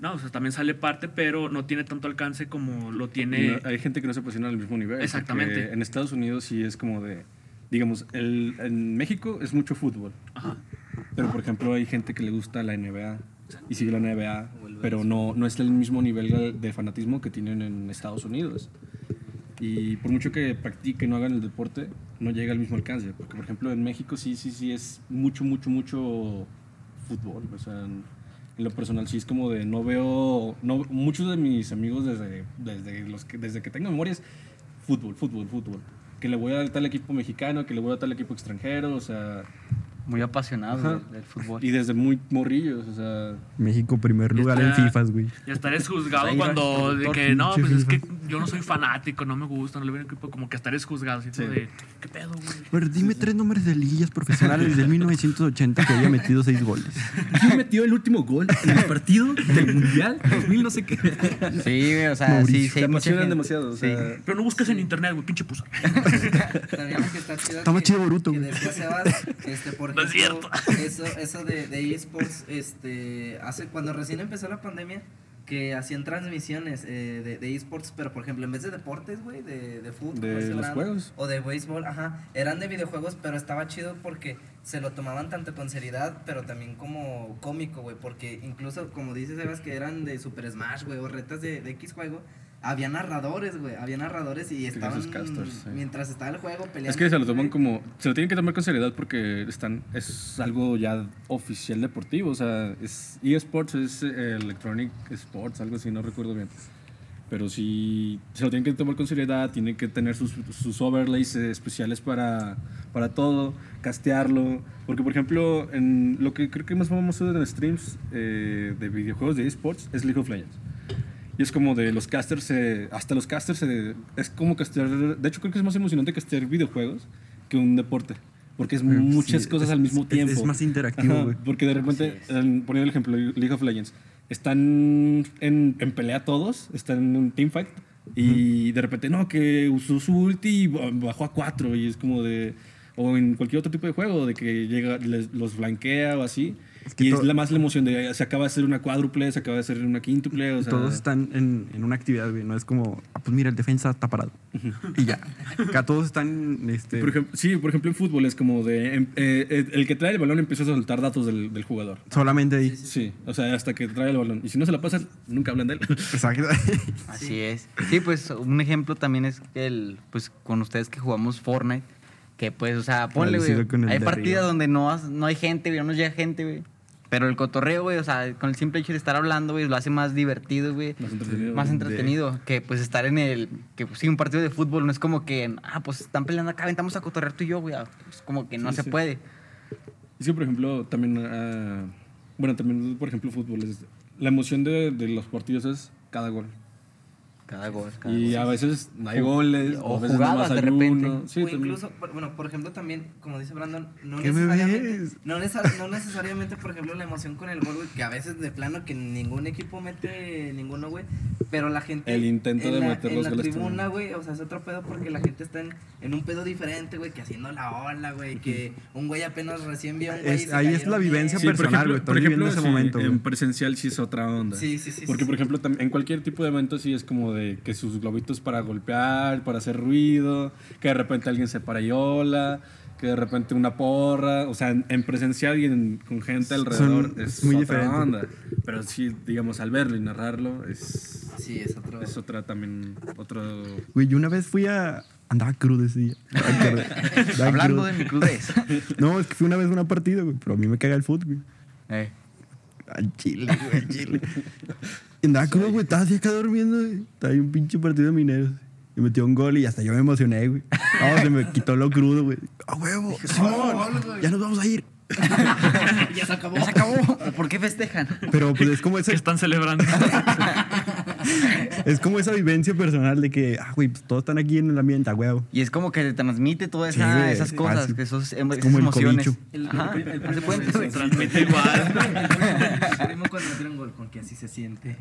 No, o sea, también sale parte, pero no tiene tanto alcance como lo tiene... No, hay gente que no se apasiona al mismo nivel. Exactamente. En Estados Unidos sí es como de, digamos, el, en México es mucho fútbol. Ajá. Pero, por ejemplo, hay gente que le gusta la NBA y sigue la NBA, pero no, no es el mismo nivel de fanatismo que tienen en Estados Unidos. Y por mucho que practiquen o hagan el deporte, no llega al mismo alcance. Porque, por ejemplo, en México sí, sí, sí es mucho, mucho, mucho fútbol. O sea, en, en lo personal sí es como de no veo... No, muchos de mis amigos desde, desde, los que, desde que tengo memoria es fútbol, fútbol, fútbol. Que le voy a tal equipo mexicano, que le voy a tal equipo extranjero, o sea... Muy apasionados Ajá. del, del fútbol. Y desde muy morrillos, o sea... México, primer lugar en FIFAs, güey. Y eres juzgado Ahí cuando de que no, pues es que yo no soy fanático, no me gusta, no le veo el equipo, como que eres juzgado, así como Sí. de, ¿qué pedo, güey? Ver, dime tres nombres de liguillas profesionales del 1980 que haya metido seis goles. ¿Quién metió el último gol en el partido del Mundial 2000 no sé qué? Sí, güey, o sea, sí, Mauricio. sí. Se hay mucha emocionan demasiado, o sí. sea... Pero no busques en internet, güey, pinche que está más que- chido Boruto, güey. decía Sebas, este, por No es ejemplo, eso, eso de, de eSports, este, hace, cuando recién empezó la pandemia, que hacían transmisiones eh, de, de eSports, pero por ejemplo, en vez de deportes, güey, de, de fútbol, De así los hablando, juegos. o de béisbol, ajá, eran de videojuegos, pero estaba chido porque se lo tomaban tanto con seriedad, pero también como cómico, güey, porque incluso, como dices, Sebas, que eran de Super Smash, güey, o retas de, de X juego, había narradores, güey, había narradores y estaban, sus casters, sí. mientras estaba el juego peleando. Es que se lo toman como... Se lo tienen que tomar con seriedad porque están, es algo ya oficial deportivo. O sea, es eSports, es eh, Electronic Sports, algo así, no recuerdo bien. Pero sí, se lo tienen que tomar con seriedad, tienen que tener sus, sus overlays eh, especiales para, para todo, castearlo. Porque, por ejemplo, en lo que creo que más famoso en streams eh, de videojuegos de eSports es League of Legends. Y es como de los casters, se- hasta los casters, se- es como castear, de hecho creo que es más emocionante castear videojuegos que un deporte, porque es muchas Sí, cosas es- al mismo es- tiempo. Es más interactivo, güey. porque de repente, en- poniendo el ejemplo, League of Legends, están en, en pelea todos, están en un teamfight, y de repente, no, que usó su ulti y bajó a cuatro, y es como de. O en cualquier otro tipo de juego, de que llega, les- los flanquea o así. Que y es la más la emoción de se acaba de hacer una cuádruple, se acaba de hacer una quíntuple, o sea. Todos están en, en una actividad, güey. No es como, ah, pues mira, el defensa está parado. y ya. Acá todos están, este... Por ejemplo, sí, por ejemplo en fútbol es como de em- eh, eh, el que trae el balón empieza a soltar datos del, del jugador. solamente ahí. Sí, o sea, hasta que trae el balón. Y si no se la pasan, nunca hablan de él. Exacto. Así es. Sí, pues un ejemplo también es el, pues con ustedes que jugamos Fortnite, que pues, o sea, ponle, güey. Hay partidas donde no, has- no hay gente, güey, no llega gente, güey. Pero el cotorreo, güey, o sea, con el simple hecho de estar hablando, güey, lo hace más divertido, güey. Más entretenido. Más entretenido que pues estar en el que pues, sí un partido de fútbol no es como que ah pues están peleando acá ventamos a cotorrear tú y yo güey ah, pues, como que no Sí, se sí. puede Es que, por ejemplo, también. ah, bueno, también, por ejemplo, fútbol. Es, la emoción de, de los partidos es cada gol. Cada gol cada Y gol. a veces no hay goles. o a veces jugadas de repente. Sí, o incluso, por- bueno, por ejemplo, también, como dice Brandon, no ¿Qué me necesariamente, ves? no, necesar- no necesariamente, por ejemplo, la emoción con el gol, güey, que a veces de plano que ningún equipo mete ninguno, güey, pero la gente... El intento en de la, meter en los la goles tribuna, también. güey, o sea, es otro pedo porque la gente está en, en un pedo diferente, güey, que haciendo la ola, güey, que un güey apenas recién vio un güey y Es- se ahí es la bien. vivencia Sí, por personal, ejemplo, por ejemplo ese sí, momento, en güey. presencial sí es otra onda. Sí, sí, sí. Porque, sí, por ejemplo, en cualquier tipo de evento sí es como de que sus globitos para golpear, para hacer ruido, que de repente alguien se para y hola, que de repente una porra. O sea, en, en presencial y en- con gente alrededor es muy otra diferente. onda. Pero sí, digamos, al verlo y narrarlo es, Sí, es otro... es otra también, otro... Güey, yo una vez fui a... Andaba crudo ese día. Hablando crudo. de mi crudez No, es que fui una vez a una partida, güey. Pero a mí me caga el fútbol, güey. eh, Al chile, güey, al chile. Y andaba crudo, güey. Estaba así acá durmiendo, güey. Estaba ahí un pinche partido de mineros. Y metió un gol y hasta yo me emocioné, güey. No, se me quitó lo crudo, güey. ¡A huevo! ¡Simón! Ya nos vamos a ir. Ya se acabó. ya se acabó ¿por qué festejan? Pero pues es como esa, que están celebrando. es como esa vivencia personal de que, ah, güey, pues todos están aquí en el ambiente, a huevo. y es como que te transmite todas esa- güey, esas cosas Fácil. que esos, em- Es esas como el emociones cobicho. El- Ajá, el- el- haz de el- cuenta, el- güey. el- Transmite igual. El primo cuando gol, porque así se siente.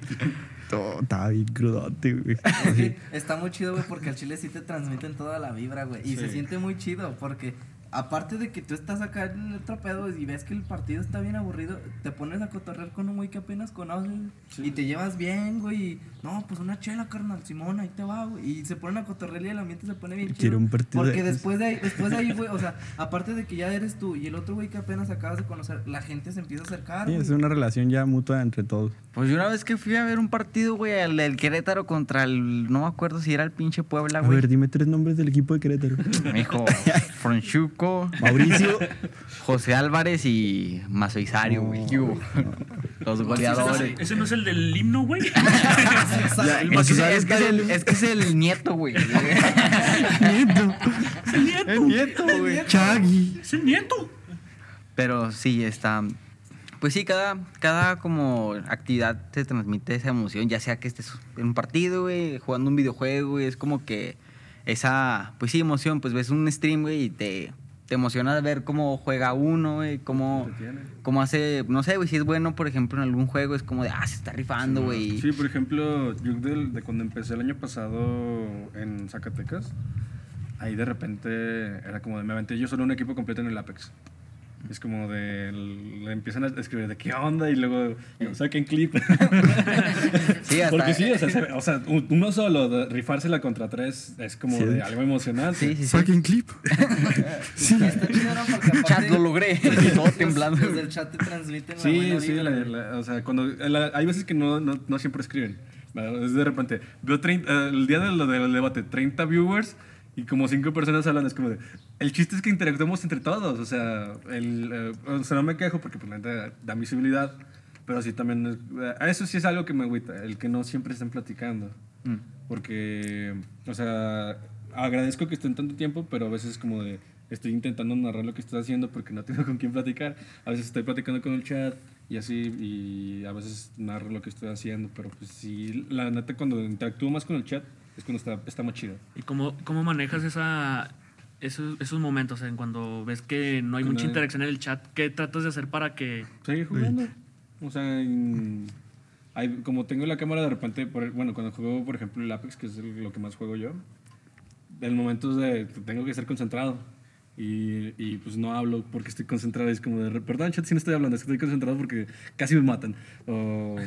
Todo estaba bien crudote, güey. Es que está muy chido, güey, porque al chile sí te transmiten toda la vibra, güey. Y se siente muy chido, porque aparte de que tú estás acá en otro pedo y ves que el partido está bien aburrido, te pones a cotorrear con un güey que apenas conoces y te llevas bien, güey. y, no, pues una chela, carnal, Simón, ahí te va, güey. Y se ponen a cotorrear y el ambiente se pone bien chido. Quiero un partido Porque después de ahí, después de ahí, güey, o sea, aparte de que ya eres tú y el otro güey que apenas acabas de conocer, la gente se empieza a acercar, Sí, güey. es una relación ya mutua entre todos. Pues yo una vez que fui a ver un partido, güey, el del Querétaro contra el. No me acuerdo si era el pinche Puebla, A güey. ver, dime tres nombres del equipo de Querétaro. Me dijo Mauricio. José Álvarez y Mazoizario, güey. ¿Qué hubo? Los goleadores. Ese no es el del himno, güey. Es Mazoizario que, es, que es el, del- es que es el nieto, güey. Nieto. El nieto, güey. Chagui. Es el nieto. Pero sí, está. Pues sí, cada, cada como actividad te transmite esa emoción, ya sea que estés en un partido, güey, jugando un videojuego, güey, es como que esa, pues sí, emoción, pues ves un stream, güey, y te, te emociona ver cómo juega uno, güey, cómo, cómo hace, no sé, güey, si es bueno, por ejemplo, en algún juego, es como de, ah, se está rifando, güey. Sí, por ejemplo, yo de cuando empecé el año pasado en Zacatecas, ahí de repente era como de, me aventé yo solo un equipo completo en el Apex. Es como de, le empiezan a escribir de qué onda y luego saquen clip. Sí, hasta- Porque sí, o sea, se- o sea, un- uno solo, de rifársela contra tres es como Sí. de algo emocionante. Sí, sí, sí. Saquen clip. sí. Chat, lo logré. Todo temblando. Los del chat te transmiten la Sí, buena sí, la- la- o sea, cuando, la- hay veces que no, no, no siempre escriben. Es de repente, veo 30, eh, el día del, del debate, 30 viewers y como 5 personas hablan, es como de, el chiste es que interactuemos entre todos, o sea, el, eh, o sea no me quejo porque pues, la neta da visibilidad, pero sí también, es- eh, eso sí es algo que me agüita, el que no siempre estén platicando, Mm. porque, o sea, agradezco que estén tanto tiempo, pero a veces es como de, estoy intentando narrar lo que estoy haciendo porque no tengo con quién platicar. A veces estoy platicando con el chat y así, y a veces narro lo que estoy haciendo, pero pues sí, la neta cuando interactúo más con el chat es cuando está, está más chido. ¿Y cómo, cómo manejas esa, esos, esos momentos en cuando ves que no hay Cuando mucha hay- interacción en el chat? ¿Qué tratas de hacer para que... Seguir jugando. O sea, en- hay- como tengo la cámara de repente, por- bueno, cuando juego, por ejemplo, el Apex, que es el- lo que más juego yo, en momentos de tengo que estar concentrado. Y, y, pues no hablo porque estoy concentrado. Es como de, perdón, chat, si no estoy hablando, es que estoy concentrado porque casi me matan. O,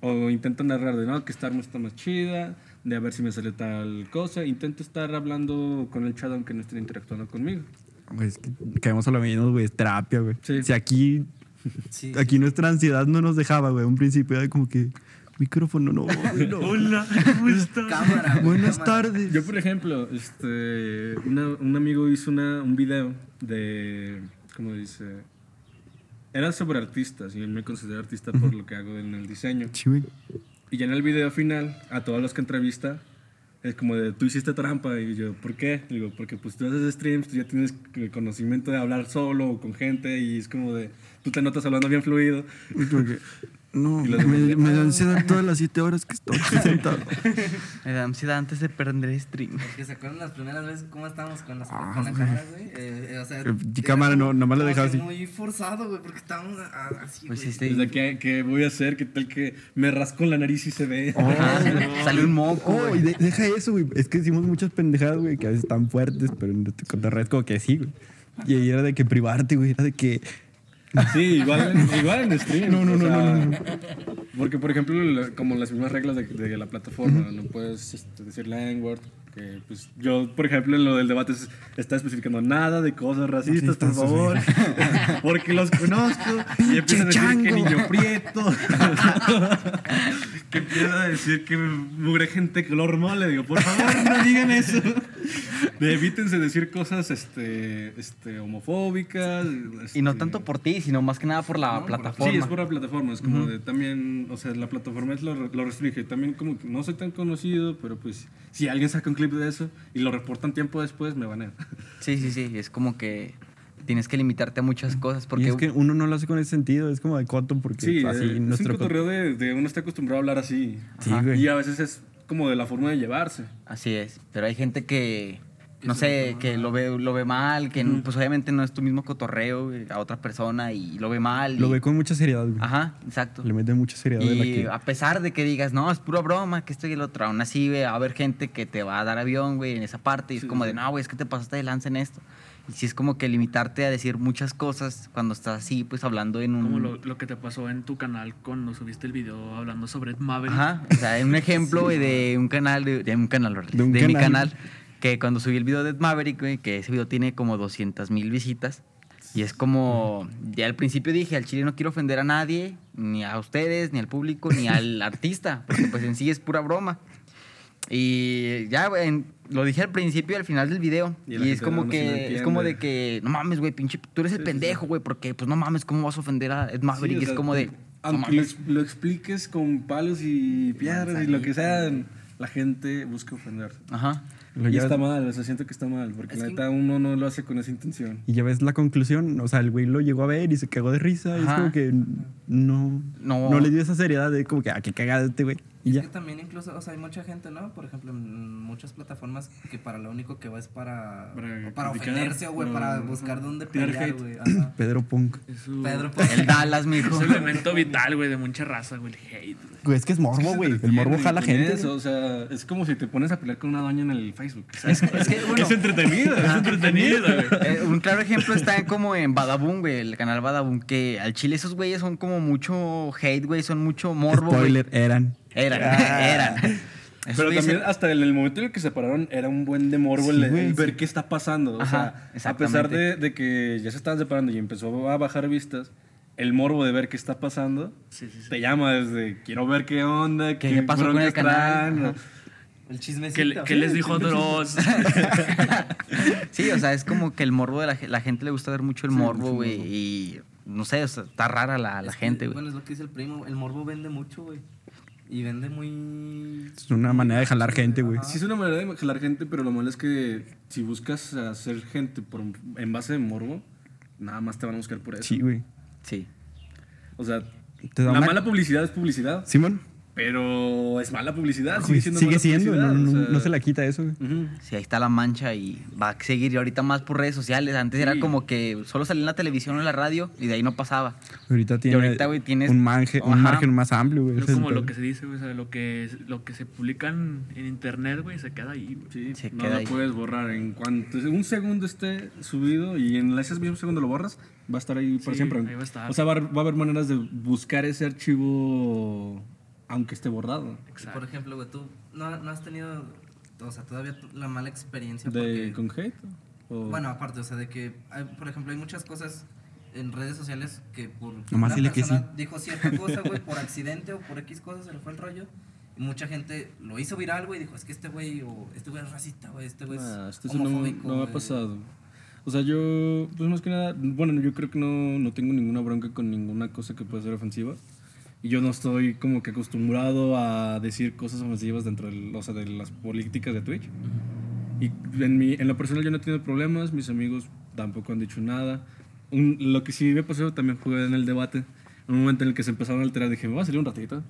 o intento narrar de, no, que esta arma está más chida, de a ver si me sale tal cosa. Intento estar hablando con el chat aunque no estén interactuando conmigo. Güey, es que caemos a lo mismo, güey. Es terapia, güey. Sí. Si aquí, Sí. aquí nuestra ansiedad no nos dejaba, güey. Un principio era como que, micrófono, no. güey, no. Hola, ¿cómo estás? Cámara. güey, Buenas cámara. tardes. Yo, por ejemplo, este, una- un amigo hizo una, un video de, ¿cómo dice? Era sobre artistas y me considera artista por lo que hago en el diseño. Sí, güey. Y ya en el video final, a todos los que entrevista, es como de, tú hiciste trampa. Y yo, ¿por qué? Digo, porque pues tú haces streams, tú ya tienes el conocimiento de hablar solo o con gente y es como de, tú te notas hablando bien fluido. No, me, me da ansiedad todas las siete horas que estoy aquí sentado. Me da ansiedad antes de perder el stream. Porque se acuerdan las primeras veces cómo estábamos con, las, Ah, con la güey. cámara, güey. Eh, eh, o sea, Eh, cámara como- no- nomás la dejaba así. Muy forzado, güey, porque estábamos así, Pues güey. este- Desde ¿qué, ¿qué voy a hacer? ¿Qué tal que me rasco la nariz y se ve? Sale un moco, Oh, güey. y de- deja eso, güey. Es que decimos muchas pendejadas, güey, que a veces están fuertes, pero en este como que sí, güey. Y ahí era de que privarte, güey. Era de que. Sí, igual, igual en stream. No, no, no, sea, no, no, Porque, por ejemplo, como las mismas reglas de, de la plataforma, no puedes este, decir la Pues, yo, por ejemplo, en lo del debate es- está especificando nada de cosas racistas, por favor. porque los conozco. y empiezan a decir que niño prieto. que empiezan a decir que mugre gente color mole. Digo, por favor, no digan eso. Evítense decir cosas este, este, homofóbicas. Y no este, tanto por ti, sino más que nada por la No, por- plataforma. Sí, es por la plataforma. Es como de también, o sea, la plataforma es lo, lo restringe. También como que no soy tan conocido, pero pues si alguien saca un clip de eso y lo reportan tiempo después, me van a... Sí, sí, sí. Es como que tienes que limitarte a muchas cosas. Porque Y es que uno no lo hace con ese sentido, es como de coto, porque Sí, así eh, es un nuestro. cotorreo de, de uno está acostumbrado a hablar así. Sí, güey. Y a veces es como de la forma de llevarse. Así es. Pero hay gente Que no sé, que lo ve, lo ve mal, que no- pues obviamente no es tu mismo cotorreo güey, a otra persona y lo ve mal. Lo y- ve con mucha seriedad, güey. Ajá, exacto. Le mete mucha seriedad de la Y que. a pesar de que digas, no, es pura broma, que esto y el otro, aún así, va a haber gente que te va a dar avión, güey, en esa parte. Y Sí, es como sí. de, no, güey, es que te pasaste de lanza en esto. Y sí es como que limitarte a decir muchas cosas cuando estás así, pues hablando en un... Como lo, lo que te pasó en tu canal cuando subiste el video hablando sobre Maverick. Ajá, o sea, un ejemplo güey, de un canal, de, de un canal, de, De mi canal. Que cuando subí el video de Ed Maverick, güey, que ese video tiene como 200 mil visitas. Y es como, ya al principio dije, al chile no quiero ofender a nadie, ni a ustedes, ni al público, ni al artista, porque pues en sí es pura broma. Y ya, güey, lo dije al principio y al final del video. Y Y, es como no que, es como de que, no mames, güey, pinche, tú eres el Sí, sí, sí. pendejo, güey, porque pues no mames, ¿cómo vas a ofender a Ed Maverick? Sí, es sea, como de, no Aunque lo, mames. ex- lo expliques con palos y piedras y lo que sea, la gente busca ofenderse. Ajá. Lo y llevas- está mal, o sea, siento que está mal, porque Es la que- neta uno no lo hace con esa intención. Y ya ves la conclusión, o sea, el güey lo llegó a ver y se cagó de risa. Y es como que no, No. no. le dio esa seriedad de como que, ah, qué cagada este güey. Y Es ya. que también incluso, o sea, hay mucha gente, ¿no? Por ejemplo, en muchas plataformas que para lo único que va es para, Para o para ofenderse, güey, para buscar dónde pelear, güey. Pedro Punk. Su- Pedro, pues, El Dallas, mijo. Es el elemento vital, güey, de mucha raza, güey, el hate. güey. Güey, es que es morbo, güey. El morbo jala gente. Eso, o sea, es como si te pones a pelear con una doña en el Facebook. Es, es que, bueno, es entretenido, es entretenido, güey. eh, un claro ejemplo está en como en Badaboom, güey, el canal Badaboom, que al chile esos güeyes son como mucho hate, güey, son mucho morbo, güey. Spoiler, eran. Eran, Ah. eran. Esos Pero también eran- hasta en el momento en el que se separaron era un buen de morbo el, Sí, el ver sí. qué está pasando. O Ajá, sea, a pesar de, de que ya se estaban separando y empezó a bajar vistas, el morbo de ver qué está pasando Sí, sí, sí. te llama desde quiero ver qué onda, ¿Qué pasó con el canal? el chismecito. ¿Qué, le- qué les dijo Dross? Sí, o sea, es como que el morbo de la, la gente le gusta ver mucho el Sí, morbo, güey, y no sé, o sea, está rara la, la gente, güey. Bueno, es lo que dice el primo, el morbo vende mucho, güey. Y vende muy... Es una manera de jalar gente, güey. Sí es una manera de jalar gente, pero lo malo es que si buscas hacer gente por, en base de morbo, nada más te van a buscar por eso. Sí, güey. Sí. O sea, Te da la una- mala publicidad es publicidad, Simón. Pero es mala publicidad. Sigue Sigue siendo, siendo, mala no, publicidad, no- o sea, no se la quita eso, güey. ujú. Sí, ahí está la mancha y va a seguir y ahorita más por redes sociales. Antes era como que solo salía en la televisión o en la radio y de ahí no pasaba. Ahorita tiene ahorita, güey, tienes- un, margen, un Ajá. margen más amplio, güey. Es como lo que se dice, güey, o sea, lo que, lo que se publican en internet, güey, se queda ahí, güey. Sí, Se no queda lo ahí. puedes borrar. En cuanto un segundo esté subido y en ese mismo segundo lo borras, va a estar ahí para Sí, siempre. ahí va a estar. O sea, va a haber maneras de buscar ese archivo aunque esté borrado. Exacto. Por ejemplo, güey, tú no, no has tenido, o sea, todavía la mala experiencia De, porque... ¿Con hate? O- Bueno, aparte, o sea, de que, hay- por ejemplo, hay muchas cosas en redes sociales que por Nomás una que sí. dijo cierta cosa, güey, por accidente o por X cosas se le fue el rollo. Y mucha gente lo hizo viral, güey, y dijo, es que este güey, o este güey es racista, güey, este güey es Ah, sí no, homofóbico. no me ha güey". pasado. O sea, yo, pues más que nada, bueno, yo creo que no, no tengo ninguna bronca con ninguna cosa que pueda ser ofensiva. Y yo no estoy como que acostumbrado a decir cosas ofensivas dentro del- o sea, de las políticas de Twitch. Y en, mi, en lo personal yo no he tenido problemas, mis amigos tampoco han dicho nada. Un- lo que sí me pasó, también jugué en el debate. En un momento en el que se empezaron a alterar, dije, me voy a salir un ratito.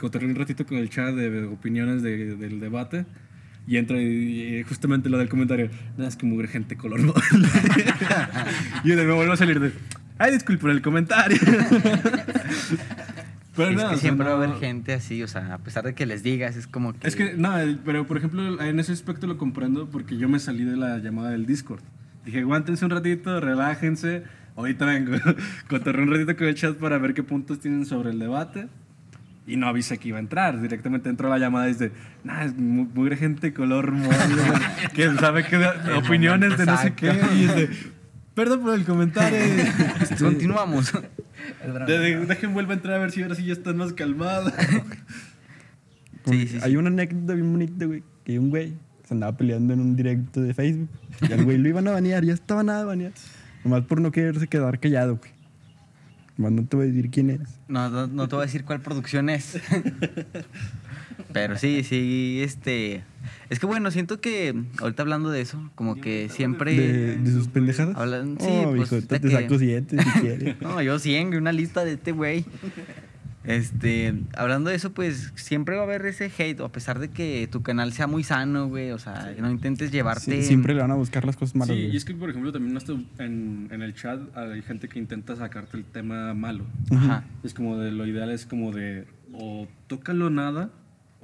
Cotorreé un ratito con el chat de, de opiniones de- del debate. Y entra y, y justamente lo del comentario, nada, es que mugre gente color mole". y de me vuelvo a salir de, ay, disculpen el comentario. Pero es que o sea, siempre va a haber gente así, o sea, a pesar de que les digas, es como que... es que, no, pero por ejemplo, en ese aspecto lo comprendo porque yo me salí de la llamada del Discord. Dije, aguántense un ratito, relájense. Ahorita vengo. Cotorré un ratito con el chat para ver qué puntos tienen sobre el debate. Y no avisé que iba a entrar. Directamente entró la llamada y dice, nah, es mu- mugre gente color mole. que sabe da- opiniones de no sé qué. Y de, perdón por el comentario. Continuamos. De- de- dejen vuelva a entrar a ver si ahora sí ya están más calmados. Sí, sí, Hay sí. una anécdota bien bonita, güey, que un güey se andaba peleando en un directo de Facebook. Y al güey lo iban a banear, ya estaba nada de banear. Nomás por no quererse quedar callado, güey. Nomás no te voy a decir quién es. No, no, no te voy a decir cuál producción es. Pero sí, sí, este... Es que bueno, siento que ahorita hablando de eso, como que siempre... De, de sus pendejadas. Hablan- sí, oh, pues, hijo, ahorita te que- saco siete si quieres. No, yo 100, una lista de este güey. Este, hablando de eso, pues siempre va a haber ese hate, a pesar de que tu canal sea muy sano, güey. O sea, no intentes llevarte. Sí, siempre le van a buscar las cosas malas, Sí, güey. y es que, por ejemplo, también en, en el chat hay gente que intenta sacarte el tema malo. Ajá. Es como de, lo ideal es como de, o tócalo nada,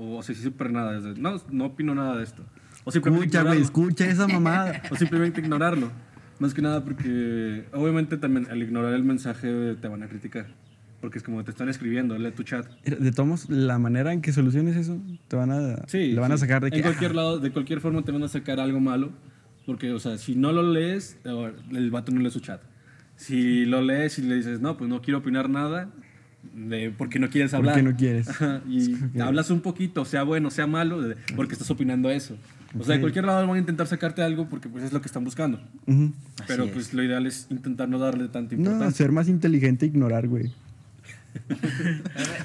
o, o sea, sí, súper nada. no, no opino nada de esto. O Escucha, güey, escucha esa mamada. O simplemente ignorarlo. Más que nada porque, obviamente, también al ignorar el mensaje te van a criticar. Porque es como te están escribiendo, lee tu chat. De todos, la manera en que soluciones eso, te van a, Sí. le van a sacar de que. En cualquier lado, de cualquier forma te van a sacar algo malo. Porque, o sea, si no lo lees, eh, el vato no lee su chat. Si lo lees y le dices, no, pues no quiero opinar nada, de, porque no quieres hablar. Porque no quieres. Ajá, y hablas un poquito, sea bueno, sea malo, de- porque estás opinando eso. O sea, de cualquier lado van a intentar sacarte algo porque pues es lo que están buscando. ujú. Pero es. pues lo ideal es intentar no darle tanta No, importancia. ser más inteligente e ignorar, güey.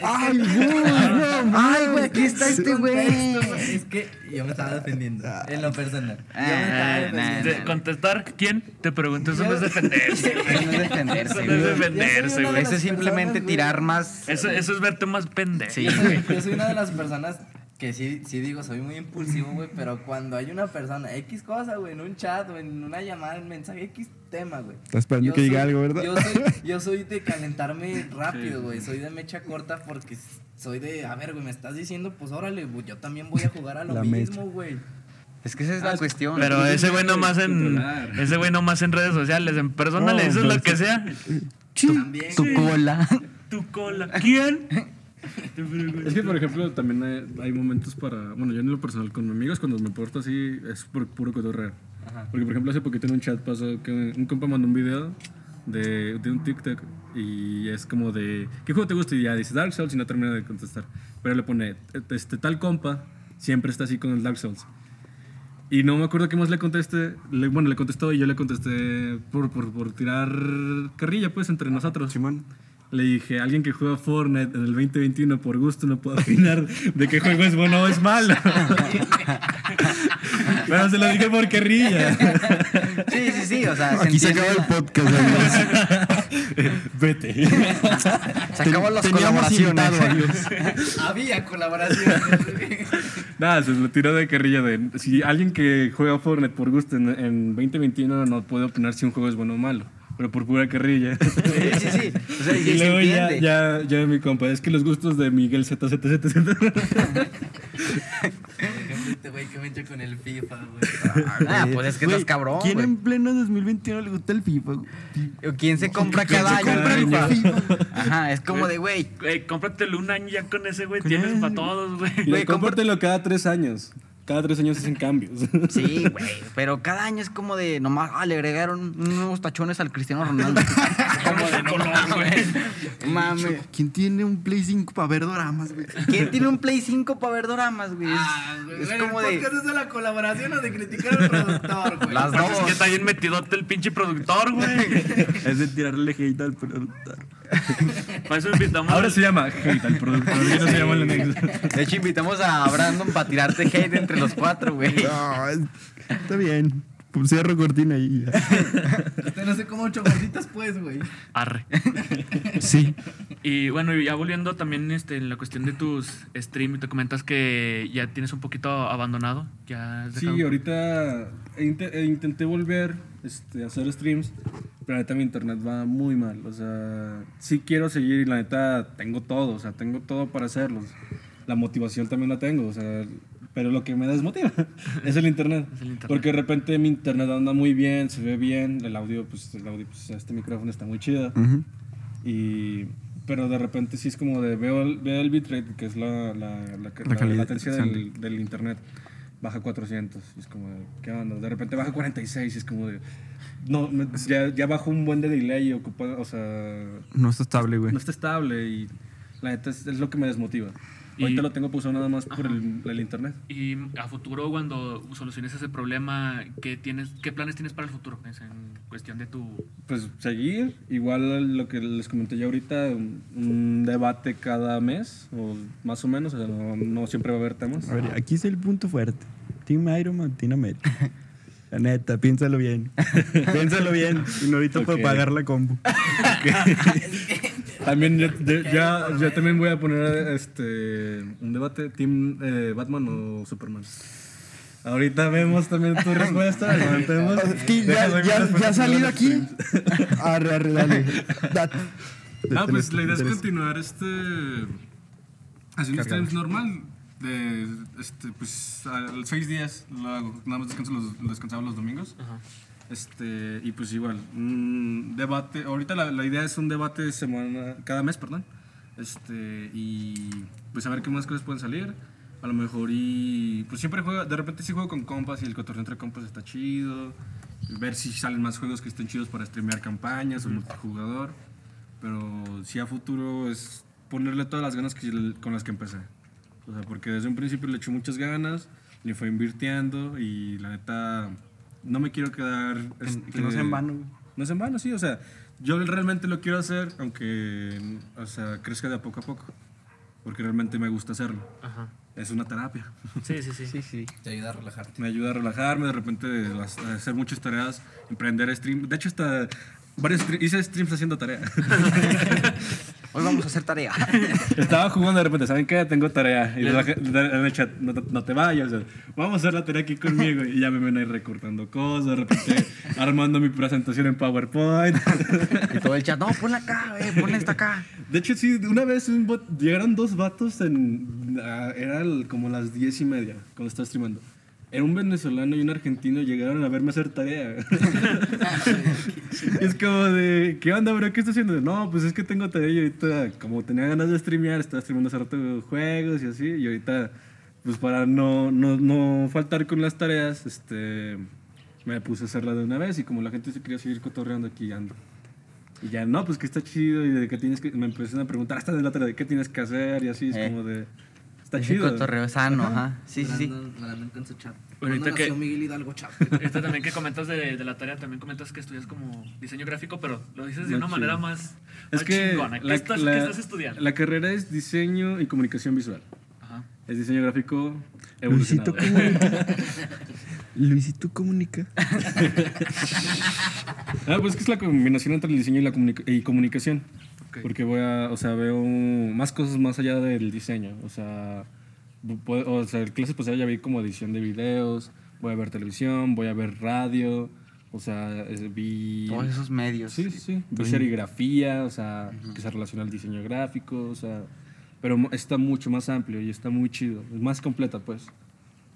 ¡Ay, güey! Ay, güey, aquí está este güey. Es que yo me estaba defendiendo, en lo personal. Ah. De contestar, ¿quién? Te pregunto, eso no es defenderse. Eso no es defenderse, Eso no es güey. defenderse, güey. Eso es simplemente tirar más. Eso, eso es verte más pendejo. Sí. Yo soy una de las personas que sí, sí digo, soy muy impulsivo, güey, pero cuando hay una persona, X cosa, güey, en un chat o en una llamada, en mensaje, X tema, güey. Estás esperando Yo que diga soy- algo, ¿verdad? Yo soy, yo soy de calentarme rápido, güey, soy de mecha corta porque soy de, a ver, güey, me estás diciendo, pues órale, güey, yo también voy a jugar a lo La mismo, güey. Es que esa es la cuestión. Pero ese güey nomás en. Ese güey nomás en redes sociales. En persona No, le dices lo que sí. sea. También. Tu cola. Tu cola. ¿Quién? Es que, por ejemplo, también hay, hay momentos para. Bueno, yo en lo personal, con mis amigos, cuando me porto así, es por puro cotorreo. Porque, por ejemplo, hace poquito en un chat pasó que un compa mandó un video de, de un TikTok y es como de. ¿Qué juego te gusta? Y ya dice Dark Souls y no termina de contestar. Pero le pone, este tal compa siempre está así con el Dark Souls. Y no me acuerdo qué más le contesté. Le- bueno, le contestó y yo le contesté por, por, por tirar carrilla, pues, entre nosotros. Simón. Le dije, alguien que juega Fortnite en el 2021 por gusto no puede opinar de qué juego es bueno o es malo. Pero se lo dije por carrilla. Sí, sí, sí, o sea, Aquí se acaba el podcast, amigos. Vete. se acaban las colaboraciones. adiós. Había colaboraciones. Nada, se lo tiró de carrilla de si alguien que juega Fortnite por gusto en, en 2021 no puede opinar si un juego es bueno o malo. Pero por pura carrilla. Sí, sí, sí. O sea, y Y se luego ya, ya, ya mi compa, es que los gustos de Miguel ZZZZ. Este güey que me echa con el FIFA, güey. Ah, pues es que estás cabrón, ¿Quién en pleno 2021 le gusta el FIFA? ¿Quién se compra ¿Quién cada se año compra un el FIFA? Ajá, es como de, güey, Güey, cómpratelo un año ya con ese, güey. Tienes para todos, güey. Güey, Cómpratelo cada tres años. Cada tres años hacen cambios. Sí, güey, pero cada año es como de nomás, ah, le agregaron nuevos tachones al Cristiano Ronaldo. como de no mames. Mames. ¿Quién tiene un Play 5 para ver doramas, güey? ¿Quién tiene un Play 5 para ver doramas, güey? Es, Ah, güey. es como ¿el de es de la colaboración o de criticar al productor, güey? las Pues es que dos. está bien metidote el pinche productor, güey. Es de tirarle hate al productor. Para eso invitamos. Ahora al- se llama hate al productor, ya no se llama el anexo. De hecho, invitamos a Brandon para tirarte hate entre los cuatro, güey. No, es- está bien. Cierro cortina y ya. No sé cómo ocho gorditas, pues, güey. Arre. Sí. Y bueno, ya volviendo también este, en la cuestión de tus streams, te comentas que ya tienes un poquito abandonado. Ya has Sí, ahorita eh, intenté volver este, a hacer streams, pero la neta mi internet va muy mal. O sea, sí quiero seguir y la neta tengo todo, o sea, tengo todo para hacerlos. La motivación también la tengo, o sea, pero lo que me desmotiva es el internet. Es el internet. Porque de repente mi internet anda muy bien, se ve bien, el audio, pues, el audio, pues este micrófono está muy chido. Ujú. Y, pero de repente sí es como de veo el, veo el bitrate, que es la, la, la, la, La calidad, latencia del, del internet, baja 400. Y es como de, ¿qué onda? De repente baja 46 y es como de, no, me- ya, ya bajo un buen de delay, ocupa, o sea, No está estable, güey. no está estable y la neta es, es lo que me desmotiva. Ahorita lo tengo pausado nada más por el, el internet. Y a futuro, cuando soluciones ese problema, ¿qué, tienes, ¿qué planes tienes para el futuro? Es en cuestión de tu... Pues seguir, igual lo que les comenté ya ahorita, un, debate cada mes, o más o menos, o sea, no, no siempre va a haber temas. A ver, aquí es el punto fuerte. Team Iron Man, Team América. La neta, piénsalo bien. piénsalo bien. Y no ahorita para Ok. pagar la combo. También ya, ya, ya- ya también voy a poner este un debate, Team eh, Batman o Superman. Ahorita vemos también tu respuesta. que ya, ya, ver ya ha salido aquí. Arre, arre, dale. Dat- Ah, pues la idea es continuar este haciendo streams normal. De este, pues a seis días lo hago. Nada más descanso los, lo descansaba los domingos. Ajá. Este, y pues igual, un debate. Ahorita la, la idea es un debate semana, cada mes, perdón. Este, y pues a ver qué más cosas pueden salir. A lo mejor y pues siempre juego, de repente sí juego con compas y el cotorreo entre compas está chido. Ver si salen más juegos que estén chidos para streamear campañas o multijugador. Pero sí a futuro es ponerle todas las ganas que, con las que empecé. O sea, porque desde un principio le eché muchas ganas, le fue invirtiendo y la neta no me quiero quedar... Que- que no sea este, en vano, güey. No es en vano, sí, o sea, yo realmente lo quiero hacer, aunque, o sea, crezca de a poco a poco, porque realmente me gusta hacerlo. Ajá. Es una terapia. Sí, sí, sí. Sí, sí. Te ayuda a relajarte. Me ayuda a relajarme, de repente a hacer muchas tareas, emprender stream. De hecho, hasta varios stre- hice streams haciendo tarea. Hoy vamos a hacer tarea. Estaba jugando de repente, ¿saben qué? Tengo tarea. Y gente- en el chat, no, te- no te vayas. o sea, vamos a hacer la tarea aquí conmigo. Y ya me ven ahí recortando cosas, de repente armando mi presentación en PowerPoint. Y todo el chat, no, ponla acá, eh, ponla esta acá. De hecho, sí, una vez un bot- llegaron dos vatos en. ah, era el- como las diez y media cuando estaba streamando. Era un venezolano y un argentino llegaron a verme hacer tarea. es como de, ¿qué onda, bro? ¿Qué estás haciendo? No, pues es que tengo tarea y ahorita, como tenía ganas de streamear, estaba streamando hace rato juegos y así. Y ahorita, pues para no, no, no faltar con las tareas, este, me puse a hacerla de una vez. Y como la gente se quería seguir cotorreando aquí, ando. Y ya, no, pues que está chido y de qué tienes que... Me empezaron a preguntar hasta de la tarea de qué tienes que hacer y así, es Eh. como de... Está Ese chido. cotorreo sano, ajá. Sí, sí, sí. Brandon, con su chat. Bueno, ahorita ¿Cuándo nació que- Miguel Hidalgo Chap? Esto también que comentas de, de la tarea, también comentas que estudias como diseño gráfico, pero lo dices de una manera más, Es más que chingona. ¿Qué, la, estás, la- qué estás estudiando? la carrera es diseño y comunicación visual. Ajá. Es diseño gráfico Luisito evolucionado. comunica. Luisito comunica. Ah, pues es que es la combinación entre el diseño y la comunica- y comunicación. Ok. Porque voy a, o sea, veo más cosas más allá del diseño. O sea, puedo- o sea, clases pasadas ya vi como edición de videos, voy a ver televisión, voy a ver radio, o sea, vi... Todos esos medios. Sí, sí, sí. Vi serigrafía, o sea, que se relaciona al diseño gráfico, o sea... Pero está mucho más amplio y está muy chido. Es más completa, pues.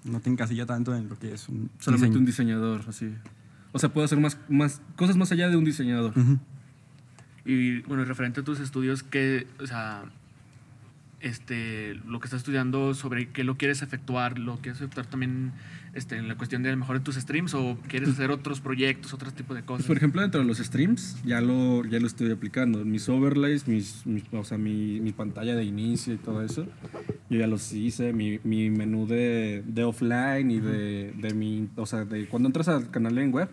No te encasilla tanto en lo que es un Solamente diseño. un diseñador, así. O sea, puedo hacer más, más cosas más allá de un diseñador. Ujú. Y bueno, referente a tus estudios, ¿qué, o sea, este, lo que estás estudiando sobre qué lo quieres efectuar, lo quieres efectuar también este, en la cuestión de a lo mejor de tus streams o quieres hacer otros proyectos, otro tipo de Pues, cosas? por ejemplo, dentro de los streams ya lo, ya lo estoy aplicando. Mis overlays, mis, mis- o sea, mi, mi pantalla de inicio y todo eso, yo ya los hice. Mi, mi menú de, de offline y de, de mi... O sea, de cuando entras al canal en web,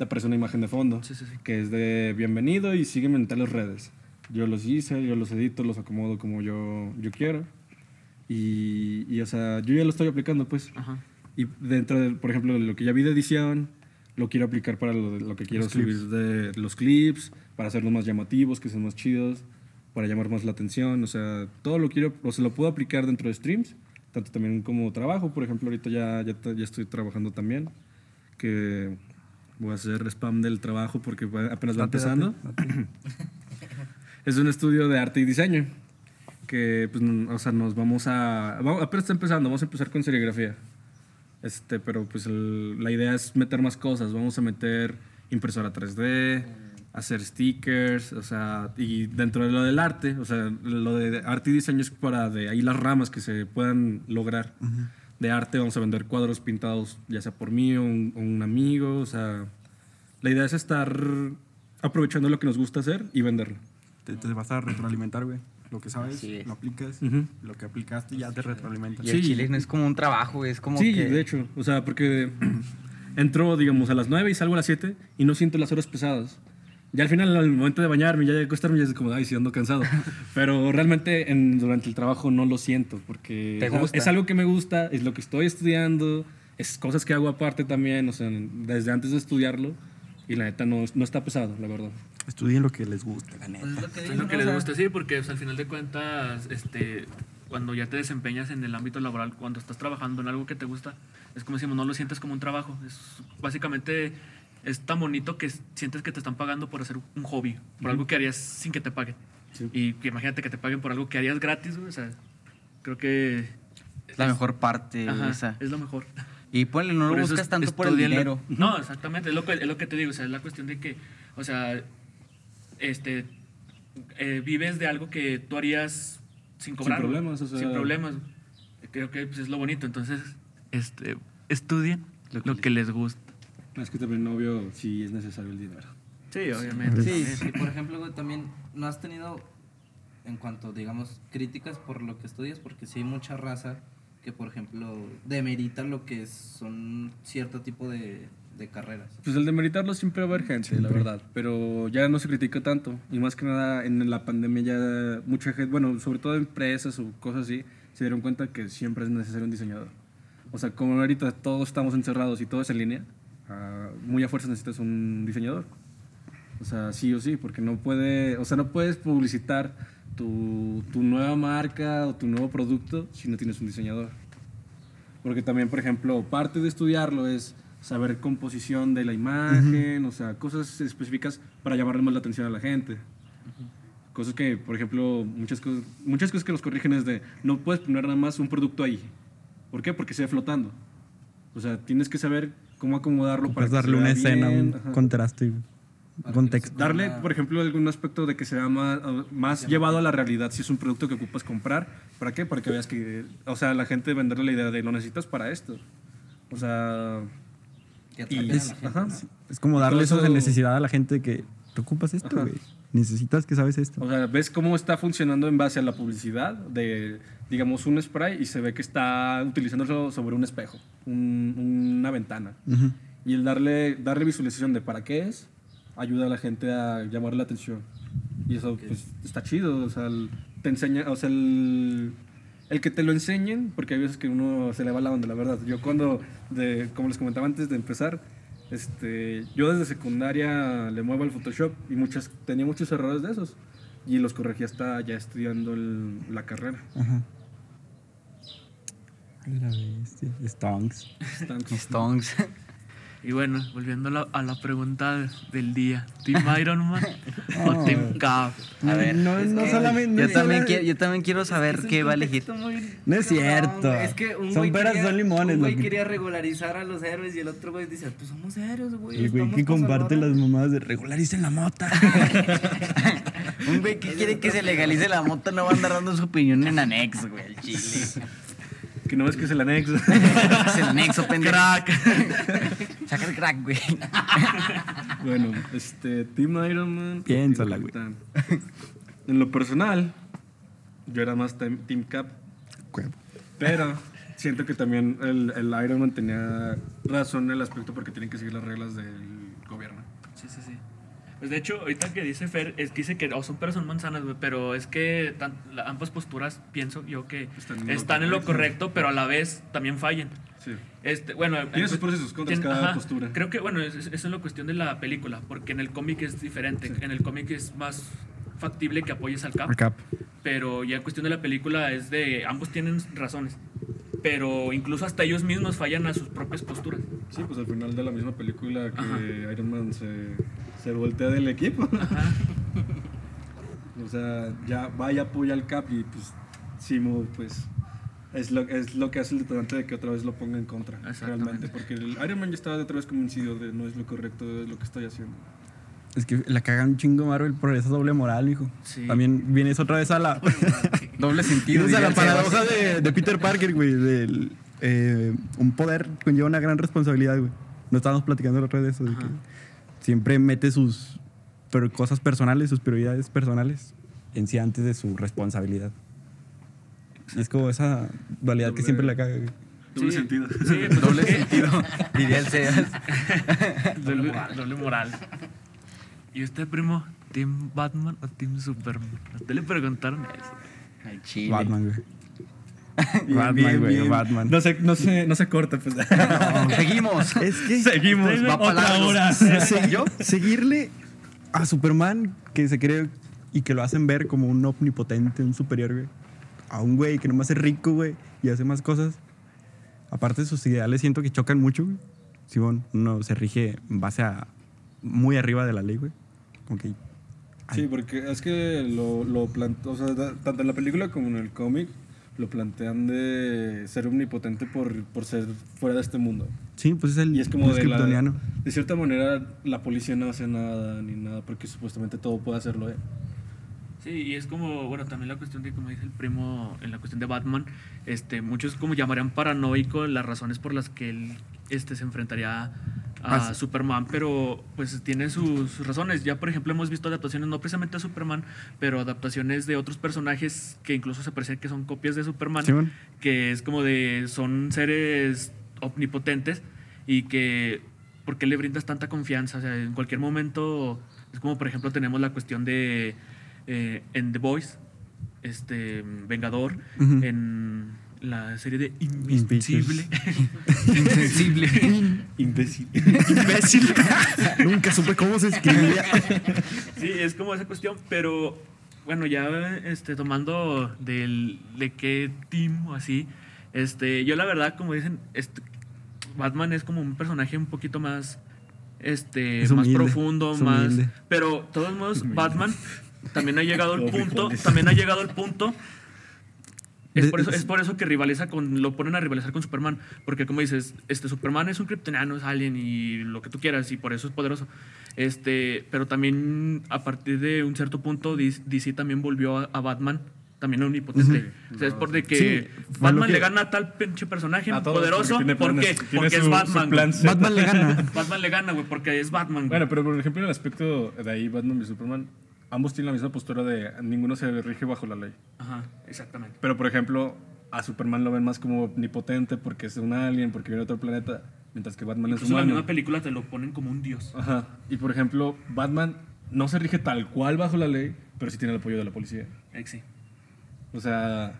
te aparece una imagen de fondo Sí, sí, sí. que es de bienvenido y sígueme en tales redes. Yo los hice, yo los edito, los acomodo como yo, yo quiero. Y, y, o sea, yo ya lo estoy aplicando, pues. Ajá. Y dentro, de, por ejemplo, de lo que ya vi de edición, lo quiero aplicar para lo, lo que quiero Los subir clips. de los clips, para hacerlos más llamativos, que sean más chidos, para llamar más la atención. O sea, todo lo quiero, o sea, lo puedo aplicar dentro de streams, tanto también como trabajo. Por ejemplo, ahorita ya, ya, ya estoy trabajando también, que voy a hacer spam del trabajo porque apenas va Date, empezando. date, date. Es un estudio de arte y diseño. Que, pues, o sea, nos vamos a. Vamos, apenas está empezando, vamos a empezar con serigrafía. Este, pero, pues, el- la idea es meter más cosas. Vamos a meter impresora 3D, hacer stickers, o sea, y dentro de lo del arte, o sea, lo de arte y diseño es para de ahí las ramas que se puedan lograr. De arte vamos a vender cuadros pintados, ya sea por mí o un, o un amigo, o sea, la idea es estar aprovechando lo que nos gusta hacer y venderlo. Te, te vas a retroalimentar, güey. Lo que sabes, lo aplicas. Lo que aplicaste ya te retroalimentas. Y el Sí. chile no es como un trabajo, es como sí, que... de hecho. O sea, porque entro, digamos, a las 9 y salgo a las 7 y no siento las horas pesadas. Ya al final, al momento de bañarme, ya de acostarme, ya es como, ay, sí, ando cansado. Pero realmente en- durante el trabajo no lo siento porque ¿Te gusta? es algo que me gusta, es lo que estoy estudiando, es cosas que hago aparte también, o sea, desde antes de estudiarlo. Y la neta no, no está pesado, la verdad. Estudien lo que les guste, la neta. Pues es lo que Es digo, lo que les gusta, sí, porque pues, al final de cuentas, este, cuando ya te desempeñas en el ámbito laboral, cuando estás trabajando en algo que te gusta, es como decimos, no lo sientes como un trabajo. Es básicamente es tan bonito que sientes que te están pagando por hacer un hobby, por algo que harías sin que te paguen. Sí. Y que imagínate que te paguen por algo que harías gratis, güey, o sea, creo que Es la mejor parte Ajá, esa. es lo mejor. Y ponle, no Por lo buscas es- tanto por el dinero. No, exactamente, es lo, que, es lo que te digo, o sea, es la cuestión de que, o sea, este, eh, vives de algo que tú harías sin cobrar. güey. problemas, o sea- Sin problemas. Creo que pues, es lo bonito, entonces, este, estudien lo que, les gusta. Es que también, obvio, sí es necesario el dinero. Sí, obviamente. Sí, Y por ejemplo, güey, también no has tenido, en cuanto, digamos, críticas por lo que estudias, porque sí hay mucha raza que, por ejemplo, demerita lo que son cierto tipo de, de carreras. Pues el de meritarlo siempre va a haber gente, la verdad, pero ya no se critica tanto. Y más que nada en la pandemia ya mucha gente, bueno, sobre todo empresas o cosas así, se dieron cuenta que siempre es necesario un diseñador. O sea, como ahorita todos estamos encerrados y todo es en línea, ah, muy a fuerza necesitas un diseñador. O sea, sí o sí, porque no puede, o sea, no puedes publicitar tu, tu nueva marca o tu nuevo producto si no tienes un diseñador. Porque también, por ejemplo, parte de estudiarlo es saber composición de la imagen, o sea, cosas específicas para llamarle más la atención a la gente. Cosas que, por ejemplo, muchas cosas, muchas cosas que nos corrigen es de, no puedes poner nada más un producto ahí. ¿Por qué? Porque se ve flotando. O sea, tienes que saber cómo acomodarlo para Puedes que se darle una escena, bien, un ajá. contraste, que contexto. no Darle, por ejemplo, algún aspecto de que sea más, más llevado a la realidad si es un producto que ocupas comprar. ¿Para qué? Para que veas que, o sea, la gente venderle la idea de lo necesitas para esto. O sea, y, la gente, ajá. ¿no? Es como darle eso de necesidad a la gente que te ocupas esto, güey. necesitas que sabes esto. O sea, ves cómo está funcionando en base a la publicidad de, digamos, un spray y se ve que está utilizándolo sobre un espejo, un- una ventana. Ujú. Y el darle, darle visualización de para qué es, ayuda a la gente a llamar la atención. Y eso, pues, está chido. O sea, el- te enseña, o sea, el, el que te lo enseñen, porque hay veces que uno se le va la onda, la verdad. Yo cuando, de, como les comentaba antes de empezar, este, yo desde secundaria le muevo al Photoshop y muchas, tenía muchos errores de esos. Y los corregí hasta ya estudiando el- la carrera. Ajá. La bestia. Stonks. Stones. Y bueno, volviendo a la, a la pregunta del día: ¿Team Iron Man o. Team Cap? A ver. No, no solamente. no Yo también, quiero, yo también quiero saber qué va a elegir. No es cierto. Es que un son peras, quería- son limones. Un güey que- quería regularizar a los héroes y el otro güey dice, pues somos héroes, güey. El güey que pa' comparte las mamadas de regularicen la mota. Un güey que quiere que se legalice la moto no va a andar dando su opinión en anexo, güey, al chile. Que no ves que es el anexo. Es el anexo, pendejo. Crack. Saca el crack, güey. Bueno, este, Team Iron Man. Piénsala, güey. En lo personal, yo era más Team, team Cap, pero siento que también el, el Iron Man tenía razón en el aspecto porque tienen que seguir las reglas del gobierno. Sí, sí, sí. Pues de hecho, ahorita que dice Fer, es que dice que oh, son peras son manzanas, güey, pero es que tan- la- ambas posturas pienso yo que Están están, en lo en lo correcto. pero a la vez también fallan. Sí. Este, bueno, Tiene en sus pros y sus contras cada postura. Creo que, bueno, es- es- eso es la cuestión de la película, porque en el cómic es diferente. Sí. En el cómic es más factible que apoyes al Cap, Cap. pero ya en cuestión de la película es de ambos tienen razones, pero incluso hasta ellos mismos fallan a sus propias posturas. Sí, pues al final de la misma película que Ajá. Iron Man se, se voltea del equipo. Ajá. O sea, ya va y apoya al Cap y pues Simo, pues es lo, es lo que hace el detonante de que otra vez lo ponga en contra. Exactamente. Realmente, porque el Iron Man ya estaba de otra vez convencido de no es lo correcto, es lo que estoy haciendo. Es que la cagan un chingo Marvel por esa doble moral, hijo. Sí. También vienes otra vez a la. Doble sentido. vienes a la paradoja de, de Peter Parker, güey. Del, eh, un poder conlleva una gran responsabilidad, güey. No estábamos platicando la otra vez de eso. de que. Siempre mete sus pero cosas personales, sus prioridades personales en sí antes de su responsabilidad. Es como esa dualidad que siempre la caga. Doble Sí. sentido. Sí, pues Doble sentido, diría el Sebas. Doble, doble moral. ¿Y usted, primo? ¿Team Batman o Team Superman? A usted le preguntaron eso. Al chile. Batman, güey. Bien, Batman, bien, güey, bien. Batman. No se, no se, no se corta, pues. No, seguimos. Es que Seguimos, Va otra hora. Segui- seguirle a Superman que se cree y que lo hacen ver como un omnipotente, un superior, güey. A un güey que nomás es rico, güey, y hace más cosas. Aparte de sus ideales, siento que chocan mucho, güey. Simón, uno se rige en base a muy arriba de la ley, güey. Como que Sí, porque es que lo, lo plante- o sea, tanto en la película como en el cómic lo plantean de ser omnipotente por, por ser fuera de este mundo. sí, pues es el Y es como es de la. De cierta manera, la policía no hace nada ni nada porque supuestamente todo puede hacerlo él. Sí, y es como, bueno, también la cuestión de, como dice el primo, en la cuestión de Batman, este, muchos como llamarían paranoico las razones por las que él este, se enfrentaría a Ah, sí. Superman, pero pues tiene sus, razones. Ya, por ejemplo, hemos visto adaptaciones, no precisamente a Superman, pero adaptaciones de otros personajes que incluso se parecen que son copias de Superman, que es como de, son seres omnipotentes y que, ¿por qué le brindas tanta confianza? O sea, en cualquier momento, es como por ejemplo tenemos la cuestión de, eh, en The Voice, este, Vengador, en la serie de Invencible. Insensible. Imbécil. Imbécil. Nunca supe cómo se escribía. Sí, es como esa cuestión, pero bueno, ya este, tomando del, de qué team o así, este, yo la verdad, como dicen, este, Batman es como un personaje un poquito más, este, Es más humilde, profundo, es más, humilde. pero de todos modos, Batman también ha llegado al punto, también ha llegado al punto. Es por, eso, es por eso que rivaliza con, lo ponen a rivalizar con Superman. Porque como dices, este Superman es un kryptoniano, es alien y lo que tú quieras, y por eso es poderoso. Este, pero también a partir de un cierto punto DC también volvió a, a Batman también omnipotente. Ujú. O sea, es por de que Sí, Batman que- le gana a tal pinche personaje poderoso. porque tiene ¿Por qué? planes, tiene Porque su- es Batman. Batman le gana. Batman le gana, güey, porque es Batman. güey. Bueno, pero por ejemplo, en el aspecto de ahí, Batman y Superman, ambos tienen la misma postura de ninguno se rige bajo la ley. Ajá, exactamente. Pero, por ejemplo, a Superman lo ven más como omnipotente porque es un alien, porque viene de otro planeta, mientras que Batman Incluso es en la humano. misma película te lo ponen como un dios. Ajá. Y, por ejemplo, Batman no se rige tal cual bajo la ley, pero sí tiene el apoyo de la policía. Eh, sí. O sea,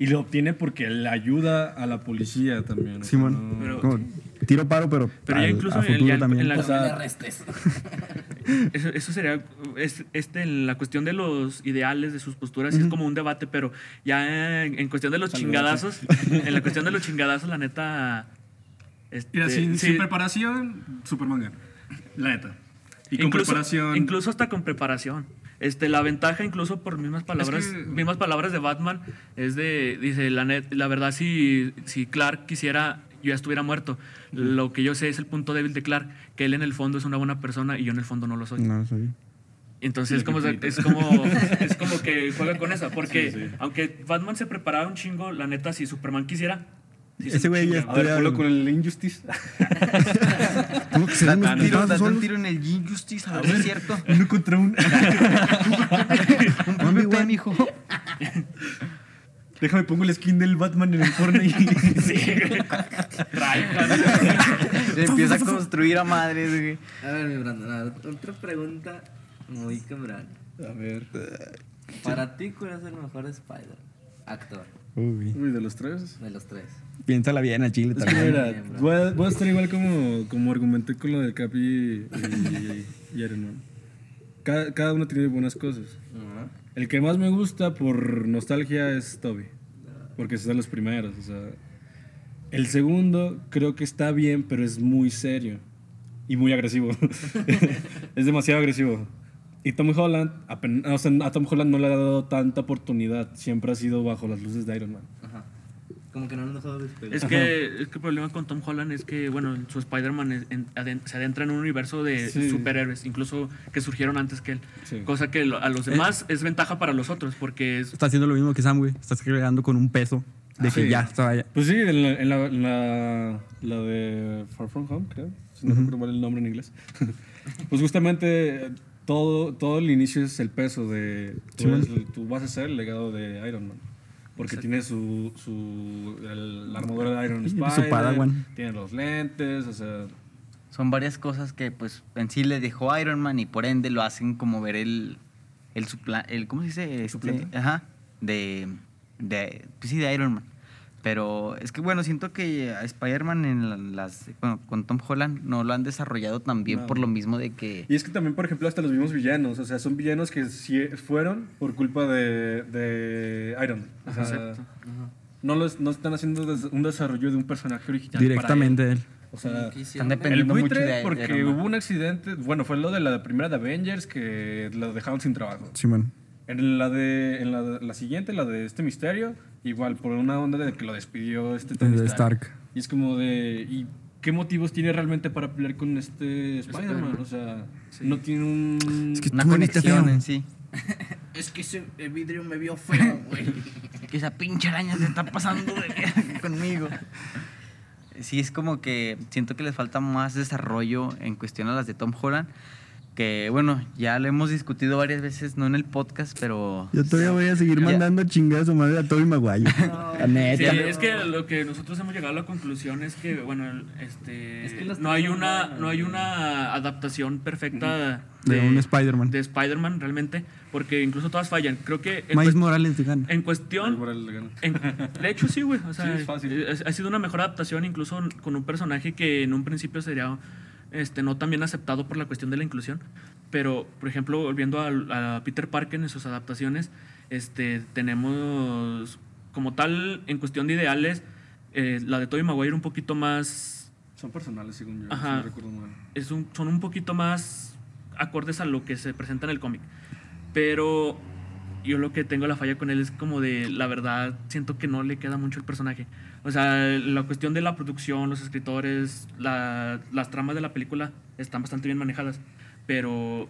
y lo obtiene porque le ayuda a la policía también. Simón. no- Pero- Como tiro paro, pero, Pero ya al- incluso a en- futuro ya en- también. en la- o sea, arrestes. Eso, eso sería, es, este, en la cuestión de los ideales, de sus posturas, sí es como un debate, pero ya en, en cuestión de los chingadazos, en la cuestión de los chingadazos, la neta... este, Mira, sin, sí, sin preparación, Superman gana. La neta. Y con incluso, preparación. Incluso hasta con preparación. Este, la ventaja, incluso por mismas palabras, que- mismas palabras de Batman, es de, dice, la, net, la verdad, si, si Clark quisiera, yo ya estuviera muerto. Lo que yo sé es el punto débil de Clark, que él en el fondo es una buena persona y yo en el fondo no lo soy. No, soy. Entonces es como, es, como, es como que juega con esa, porque aunque Batman se preparaba un chingo, la neta, si Superman quisiera... sí se Ese güey ya chinga, A ver, con el Injustice. ¿Cómo que se dan tiro, un tiro en el Injustice, a ver si es cierto. Uno contra uno. Un one. mijo. Déjame pongo el skin del Batman en el Fortnite. Sí. Se empieza a construir a madres, güey. A ver, mi Brandon, a ver, otra pregunta muy cabrón. A ver. Para ti, ¿cuál es el mejor Spider? Actor, Uy, Uy, de los tres. de los tres. piénsala bien a Chile Es que también. mira, Bien, bro. voy a, voy a estar igual como, como argumenté con lo de Capi y, y. Cada, cada uno tiene buenas cosas. El que más me gusta por nostalgia es Toby. Porque es de los primeros. O sea, el segundo creo que está bien, pero es muy serio. Y muy agresivo. es demasiado agresivo. Y Tom Holland, apen- o sea, a Tom Holland no le ha dado tanta oportunidad. Siempre ha sido bajo las luces de Iron Man. Ajá. Como que no lo han dejado despegar. Es que, es que el problema con Tom Holland es que, bueno, su Spider-Man es- se adentra en un universo de Sí. superhéroes, incluso que surgieron antes que él. Sí. Cosa que a los demás es ventaja para los otros, porque es... Está haciendo lo mismo que Sam, güey. Estás creando con un peso de Ah, que sí. ya estaba ya. Pues sí, en la, en la, en la- la de Far From Home, creo. Si no recuerdo mal el nombre en inglés. pues justamente eh, todo, todo el inicio es el peso de... Tú, Sí, eres man. el- tú vas a ser el legado de Iron Man. Porque Exacto. tiene su, su el- la armadura de Iron Sí, su Spider, Padawan. tiene los lentes, o sea... Son varias cosas que, pues, en sí le dejó Iron Man y por ende lo hacen como ver el. el, supla- el ¿Cómo se dice? Este, Suplente. Ajá. De. de pues sí, de Iron Man. Pero es que, bueno, siento que a Spider-Man en la- las. Bueno, con Tom Holland no lo han desarrollado tan bien No. por lo mismo de que. Y es que también, por ejemplo, hasta los mismos villanos, o sea, son villanos que sí fueron por culpa de, de Iron Man. O sea, Exacto. no, los, no están haciendo des- un desarrollo de un personaje original. para él. Directamente él. O sea. Están el dependiendo mucho buitre, de- de porque Iron Man. hubo un accidente, bueno, fue lo de la primera de Avengers que lo dejaron sin trabajo. Simón. En la de en la, de- la siguiente, la de este misterio, igual por una onda de que lo despidió este Tony De Stark. Y es como de ¿y qué motivos tiene realmente para pelear con este Spider-Man? O sea, no tiene un Es que Una conexión en sí. Es que ese vidrio me vio feo, güey. que esa pinche araña se está pasando de- conmigo. Sí, es como que siento que les falta más desarrollo en cuestión a las de Tom Holland. Que bueno, ya lo hemos discutido varias veces, no en el podcast, pero. Yo todavía voy a seguir Ya. mandando chingadas a madre a Toby Maguire. La Sí, neta. es que lo que nosotros hemos llegado a la conclusión es que, bueno, este, Es que las no hay una, no hay una adaptación perfecta De un Spider-Man. de Spider-Man realmente, porque incluso todas fallan. Creo que Miles Morales te gana. en cuestión, gana. en- de hecho sí, güey, o sea, Sí, es fácil. ha sido una mejor adaptación incluso con un personaje que en un principio sería este, no tan bien aceptado por la cuestión de la inclusión. Pero, por ejemplo, volviendo al- a, Peter Parker en sus adaptaciones, este, tenemos como tal, en cuestión de ideales, eh, la de Tobey Maguire un poquito más Son personales, según yo, Ajá. si no recuerdo mal. es un- son un poquito más acordes a lo que se presenta en el cómic. Pero yo lo que tengo la falla con él es como de, la verdad, siento que no le queda mucho el personaje. O sea, la cuestión de la producción, los escritores, la- las tramas de la película están bastante bien manejadas. Pero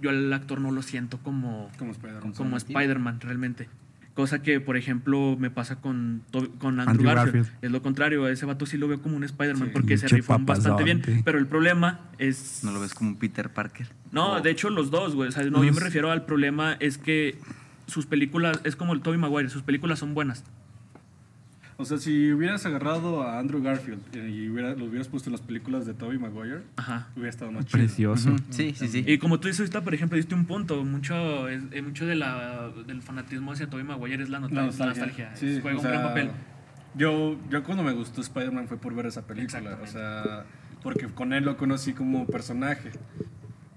yo al actor no lo siento como, Como Spider-Man. como Spider-Man realmente. Cosa que, por ejemplo, me pasa con, con Andrew, Andrew Garfield. Garfield. Es lo contrario, a ese vato sí lo veo como un Spider-Man Sí. porque se rifó bastante bien. Pero el problema es... ¿No lo ves como un Peter Parker? No, de hecho los dos, güey. O sea, no, yo me refiero al problema es que sus películas, es como el Tobey Maguire, sus películas son buenas. O sea, si hubieras agarrado a Andrew Garfield y hubiera, lo hubieras puesto en las películas de Tobey Maguire, Ajá. hubiera estado más chido. Precioso. Ujú, Sí, sí, sí. Y como tú dices ahorita, por ejemplo, diste un punto. Mucho, es- eh, mucho de la, del fanatismo hacia Tobey Maguire es la, nota- La la nostalgia. nostalgia. Sí, Es- juega o un gran sea, papel. Yo, yo cuando me gustó Spider-Man fue por ver esa película. O sea, porque con él lo conocí como personaje.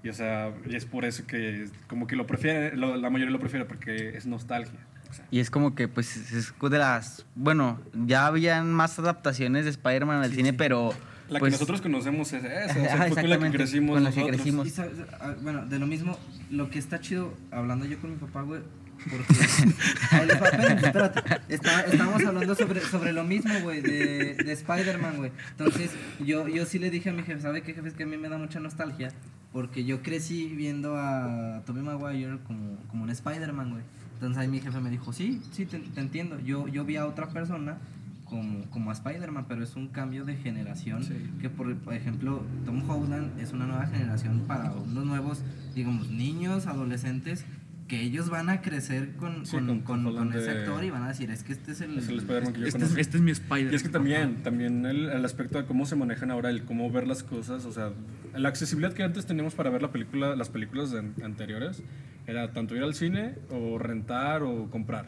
Y o sea, y es por eso que como que lo prefiere, lo- la mayoría lo prefiere porque es nostalgia. O sea, Y es como que, pues, es de las... Bueno, ya habían más adaptaciones de Spider-Man al cine, pero... la pues, que nosotros conocemos es esa. O sea, fue con la que exactamente, crecimos con la que crecimos. Sabes, ah, bueno, de lo mismo, lo que está chido, hablando yo con mi papá, güey, porque... Va, espérate, espérate. Está- estábamos hablando sobre, sobre lo mismo, güey, de, de Spider-Man, güey. Entonces, yo, yo sí le dije a mi jefe, ¿sabe qué, jefe? Es que a mí me da mucha nostalgia, porque yo crecí viendo a Tobey Maguire como, como un Spider-Man, güey. Entonces ahí mi jefe me dijo, sí, sí, te, te entiendo. Yo, yo vi a otra persona como, como a Spider-Man, pero es un cambio de generación. Que, por, por ejemplo, Tom Holland es una nueva generación para unos nuevos, digamos, niños, adolescentes, que ellos van a crecer con, Sí, con, con- con- con de- y van a decir, es que este es el... Es el Spider-Man que yo Este es, este es mi Spider. Y es que también, también el, el aspecto de cómo se manejan ahora, el cómo ver las cosas, o sea, la accesibilidad que antes teníamos para ver la película, las películas de- anteriores, era tanto ir al cine o rentar o comprar.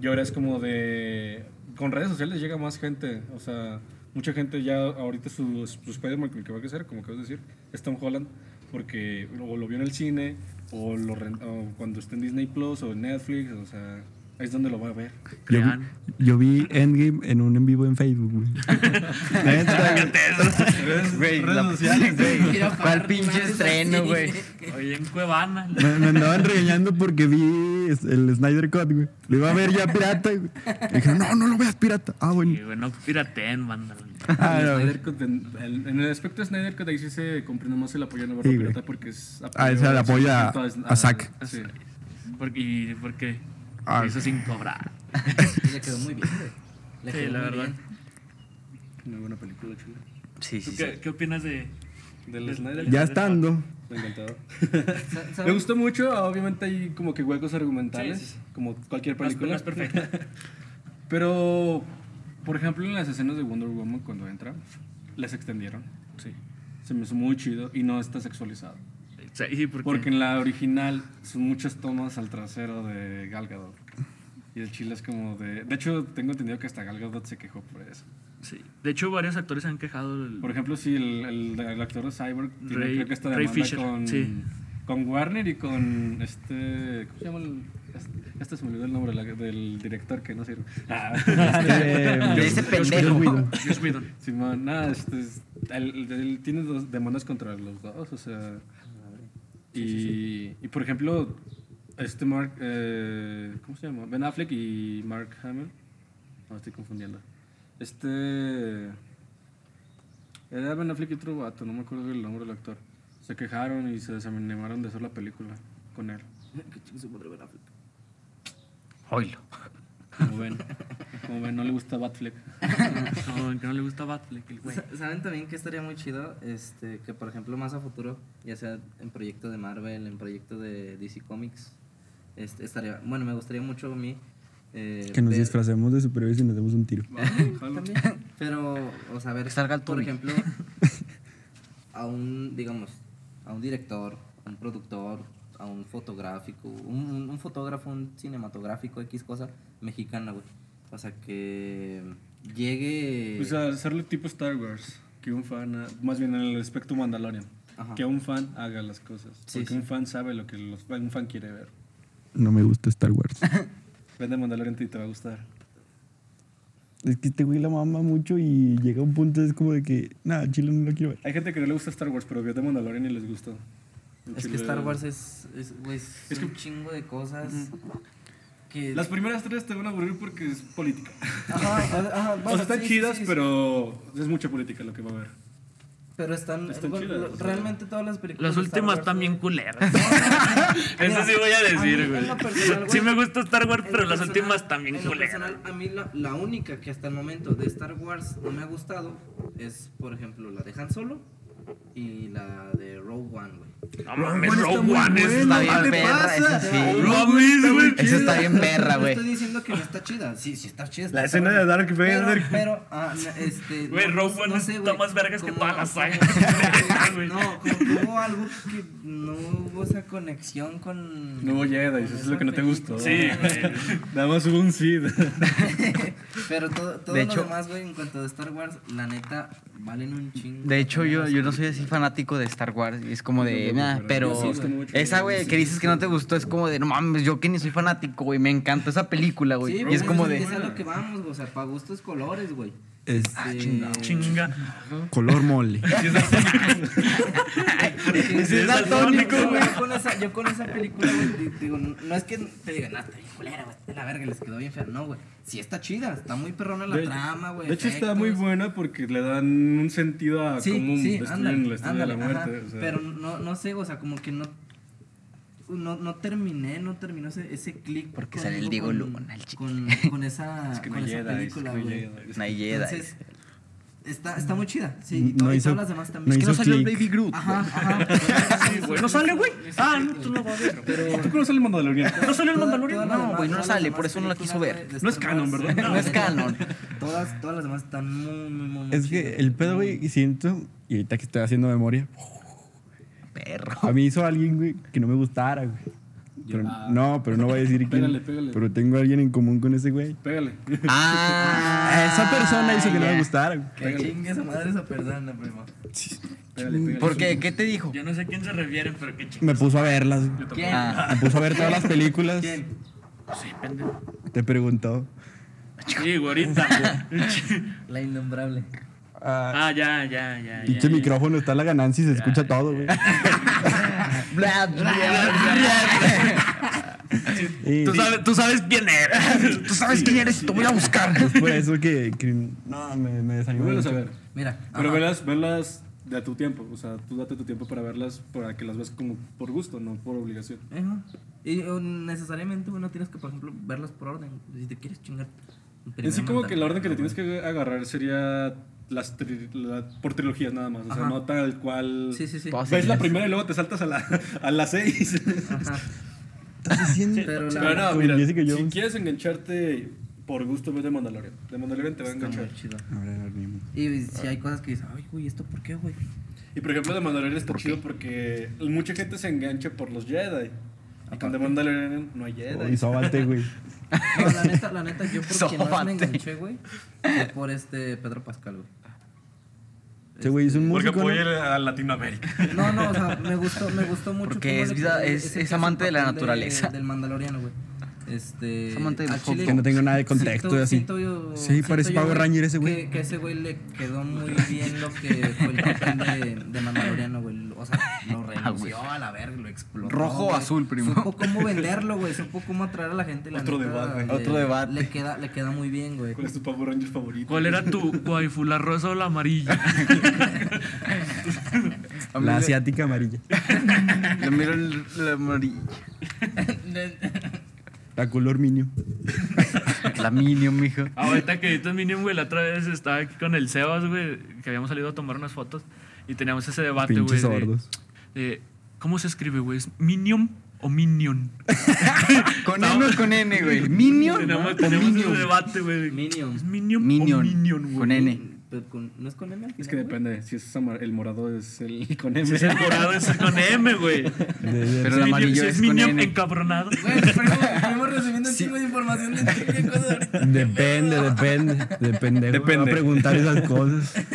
Y ahora es como de... Con redes sociales llega más gente, o sea, mucha gente ya ahorita su, su Spider-Man que va a hacer, como que vas decir, es Tom Holland, porque o lo vio en el cine o, lo o cuando está en Disney Plus o en Netflix, o sea, es donde lo va a ver. Yo, vi- yo vi Endgame en un en vivo en Facebook, güey. Neta, güey. Güey, güey. ¿Cuál pinche estreno, güey? Oye, en Cuevana. Me, me andaban regañando porque vi el Snyder Cut, güey. Lo iba a ver ya pirata, güey. Me dijeron, no, no lo veas pirata. Ah, Y bueno. bueno, pirateen, banda. Ah, En no, Snyder Cut, en, el, en el aspecto de Snyder Cut ahí sí se comprende más el apoyo a Nueva Sí, Pirata güey. porque es Ah, ese es el apoyo a- 100% a Zack. Sí. Porque, y porque Ah. lo hizo sin cobrar. Y le quedó muy bien, güey. Le Sí, quedó la muy verdad. bien. Muy buena película, chula. Sí, ¿Tú sí, qué, sí. qué opinas de...? Del Snyder Ya estando. Me encantó. Me gustó mucho, obviamente hay como que huecos argumentales, Sí, sí, sí. como cualquier película. no es perfecta. Pero, por ejemplo, en las escenas de Wonder Woman cuando entra, les extendieron. Sí. Se me hizo muy chido y no está sexualizado. Sí, porque, Porque en la original son muchas tomas al trasero de Gal Gadot. Y el chile es como de... De hecho, tengo entendido que hasta Gal Gadot se quejó por eso. sí. De hecho, varios actores se han quejado. del- Por ejemplo, sí, el, el, el actor de Cyborg tiene, Ray- creo que esta Ray Fisher, con, sí. con Warner y con este... ¿Cómo se llama el...? Este se me olvidó el nombre la- del director que no sirve. Ah. De ese pendejo. Whedon. Simón, nada, este es- él, él tiene dos demandas contra los dos, o sea... Y, y por ejemplo, este Mark... eh, ¿Cómo se llama? Ben Affleck y Mark Hamill. No, estoy confundiendo. Este... Era Ben Affleck y otro vato, no me acuerdo el nombre del actor. Se quejaron y se desanimaron de hacer la película con él. Chingue su madre, Ben Affleck. Oilo. Como ven, como ven, no le gusta Batfleck. No, en que no le gusta Batfleck, el güey. Sa- ¿Saben también que estaría muy chido? Este, que por ejemplo más a futuro, ya sea en proyecto de Marvel, en proyecto de DC Comics, este, estaría, bueno, me gustaría mucho a mí eh, Que nos ver- disfracemos de superhéroes y nos demos un tiro. también, pero, o sea, ver, Que salga el por ejemplo, a un, digamos, a un director, a un productor, a un fotográfico, un, un- un fotógrafo, un cinematográfico, X cosa, mexicana, güey. O sea, que llegue... O sea, hacerle tipo Star Wars. Que un fan, ha- más bien en el aspecto Mandalorian. Ajá. Que un fan haga las cosas. Sí, porque sí. un fan sabe lo que los, un fan quiere ver. No me gusta Star Wars. Vende Mandalorian y te va a gustar. es que este güey la mama mucho y llega a un punto es como de que, nada, chile no lo quiero ver. Hay gente que no le gusta Star Wars, pero vio de Mandalorian y les gustó. Es que Star Wars es, es, güey, es Es que- un chingo de cosas que... Las primeras tres te van a aburrir porque es política. Ajá, ajá, o sea, están sí, chidas, sí, sí. pero es mucha política lo que va a haber. Pero están, Están bueno, chidas, realmente todas las películas. Las últimas también güey. culeras. No, no, no. Eso sí voy a decir, güey. Sí me gusta Star Wars, pero las últimas también en lo culeras. personal, a mí la, la única que hasta el momento de Star Wars no me ha gustado es, por ejemplo, la de Han Solo y la de Rogue One, güey. No mames, Rogue One Está bien ¿qué te perra, esa sí. No mames, güey. Esa está bien perra, No güey. estoy diciendo que no está chida. Sí, sí está chida. está La escena de Darth Vader. Pero, pero ah, este. Güey, no- Rogue One no sé, está güey, más vergas que toda la saga. No, como que hubo algo que no hubo esa conexión con. No hubo Jedi, eso es lo que no te gustó. Sí, güey. Nada más hubo un Sid. Pero todo, todo De lo hecho- demás, güey, en cuanto a Star Wars, la neta, valen un chingo. De hecho, yo, yo no soy así fanático de Star Wars. y Es como de, "Nah", pero mucho, esa, güey, sí, que dices sí, que no te gustó, es como de, no mames, yo que ni soy fanático, güey, me encanta esa película, güey. Sí, y es como de, Es a lo que vamos, güey, o sea, para gustos colores, güey. Es Este, Chinga. color mole. porque- Ese es daltónico, yo, güey. yo con esa, yo con esa película, güey, di- digo, no es que te digan, no, está bien culera, güey, está de la verga, les quedó bien fea. No, güey, sí está chida, está muy perrona la De- trama, güey. De hecho, está muy efectos. buena porque le dan un sentido a Sí, cómo sí, destruyen ándale, la estrella ándale, de la muerte. ajá, o sea. Pero no, no sé, o sea, como que no. No, no terminé, no terminó ese, ese click. Porque sale el Diego con- Luna, el chico. Con, con esa, Es que no con hay esa Jedi, es película, no güey. No Jedi. Entonces, está, está muy chida. Sí, No y, to- y hizo- todas las demás no también. Es que no hizo salió el click. Baby Groot. Ajá, ajá. Sí, güey. ¿No sale, güey? Ah, no, tú lo vas a ver. Pero. ¿Tú conoces el Mandalorian? ¿No salió el Mandalorian? No, güey, no sale, por eso no la quiso ver. No es canon, ¿verdad? No es canon. Todas, todas las demás están muy, muy, muy. muy Es que el pedo, güey, siento, y ahorita que estoy haciendo memoria, Perro. a mí hizo alguien, güey, que no me gustara, güey. Pero- no, pero no voy a decir quién. Pégale, pégale. Pero tengo a alguien en común con ese güey. Pégale. Ah, Esa persona hizo que no me gustara, güey. Que chingue su madre esa persona, primo. Pégale, pégale. ¿Por qué? ¿Qué te dijo? Yo no sé a quién se refieren, pero qué chinga. Me puso a verlas. ¿Quién? Ah, Me puso a ver todas las películas. ¿Quién? Sí, pendejo. Te preguntó. Sí, güey, ahorita. La innombrable. Ah, Ah, ya, ya, ya. pinche ya, ya. micrófono está la ganancia y se escucha todo, güey. bla, bla, Y- Tú sabes, tú sabes quién eres. Tú sabes quién eres, te voy a buscar. Es por eso que, que no, me, me desanimó. Vuelves a mucho. ver. Mira. Pero ajá. verlas, verlas de a tu tiempo. O sea, tú date tu tiempo para verlas, para que las veas como por gusto, no por obligación. Ajá. Y necesariamente, bueno, tienes que, por ejemplo, verlas por orden. Si te quieres chingar. En sí, como que la orden que le tienes que agarrar sería las tri- la- por trilogías nada más. O sea, Ajá. no tal cual. Sí, sí, sí. Todas Ves la primera y luego te saltas a la, a las seis. Ajá. ¿Estás diciendo? Pero la- Pero no, mira, si quieres engancharte por gusto, ve de Mandalorian. De Mandalorian te va a enganchar. chido. A ver, a ver, dime. Y si hay cosas que dices, ay, güey, ¿esto por qué, güey? Y por ejemplo, de Mandalorian está chido porque mucha gente se engancha por los Jedi. Y con The Mandalorian no hay Jedi. Y sóbate, güey. No, la neta, la neta, yo por quien más me enganché, güey, fue por este Pedro Pascal, güey. Ese güey es un Porque músico, ¿no? apoya a Latinoamérica. No, no, o sea, me gustó, me gustó mucho. Porque es vida- es- es amante de la naturaleza. del Mandaloriano, güey. Este. Es amante de los chile- Que no tengo nada de contexto siento- y así. siento yo- Sí, parece Power Ranger ese güey. Que, que ese güey le quedó muy bien lo que fue el papel de, de Mandaloriano, güey. O sea, lo a la verga, lo explotó. Rojo o azul, primo. Supo cómo venderlo, güey. Supo cómo atraer a la gente. La Otro neta, debate, güey. le- Otro debate. Le queda, le queda muy bien, güey. ¿Cuál es tu Power Ranger favorito? ¿Cuál era tu waifu, la rosa o la amarilla? La asiática amarilla. Le miro el, el amarillo. La color Minion. La Minion, mijo. Ahorita que ahorita Minion, güey, la otra vez estaba aquí con el Sebas, güey, que habíamos salido a tomar unas fotos y teníamos ese debate, güey. Pinches de- de ¿Cómo se escribe, güey? ¿Es Minion o Minion? ¿Con N o con N, güey? ¿Minion? Teníamos, ¿O teníamos ese Minion? debate, güey. Minion. ¿Es Minion, Minion. o Minion, güey? Con N. Pero con- ¿No es con N? al Es que güey? depende. Si es el morado es el con M. Si es el morado, es con M, güey. Pero Si el es amarillo Minion- si es es con Minion N. encabronado. Güey, primo recibiendo un chingo de información de qué cosas ahorita. Depende, depende. Depende. Depende. Va a preguntar esas cosas.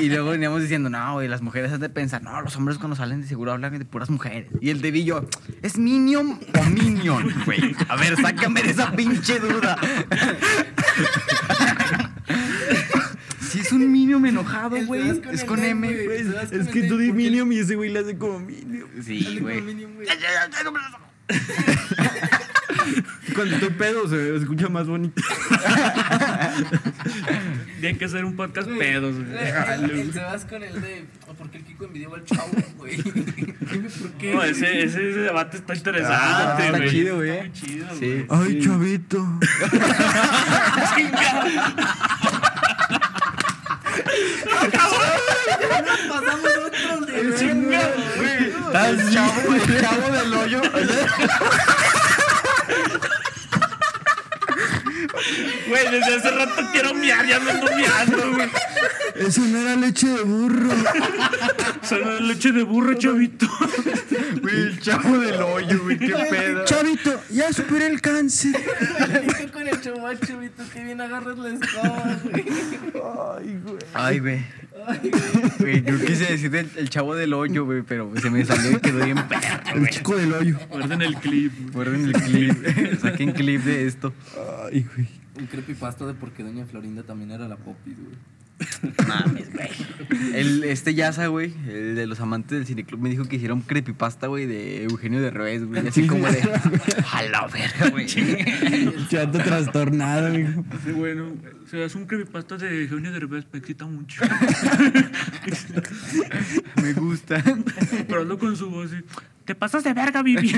Y luego veníamos diciendo, no, güey, las mujeres han de pensar, no, los hombres cuando salen de seguro hablan de puras mujeres. Y el de ¿es Minion o Minion, güey? A ver, sácame de esa pinche duda. si es un Minion enojado, güey, es con M. güey. Es que tú di Minion y ese güey le hace como Minion. Sí, güey. Cuando estoy pedo se escucha más bonito. Tiene que ser un podcast Güey, pedos, güey. el- el- El Sebas con el de. "Oh, ¿Por qué el Kiko envidió al chavo, güey? Dime por qué. No, ese, ese, ese debate está interesante, Ah, está güey. chido, güey. Está muy chido, Sí. güey. Ay, chavito. Pasamos otro nivel. El chavo, el chavo del hoyo. Güey, desde hace rato quiero miar, ya me ando miando, güey. Eso no era leche de burro. Son leche de burro, chavito. Güey, el chavo del hoyo, güey. Qué pedo. Chavito, ya superé el cáncer. Con el chamacho, Vito, que bien agarras la escoba, güey. Ay, güey. Güey, yo quise decir el, el chavo del hoyo, güey, pero se me salió y quedó bien perro. El chico del hoyo. Guarden el clip. Guarden el clip. Saquen clip de esto. Ay, güey. Un creepypasta de por qué Doña Florinda también era la popis, güey. Mames, güey. El, este Yasa, güey, el de los amantes del cineclub, me dijo que hiciera un creepypasta, güey, de Eugenio de Revés, güey. Así como de. A la verga, güey. Chato trastornado, mijo. Sí, bueno, o sea, es un creepypasta de Eugenio Derbez, me excita mucho. Me gusta. Pero hablo con su voz y, Te pasas de verga, Vivi.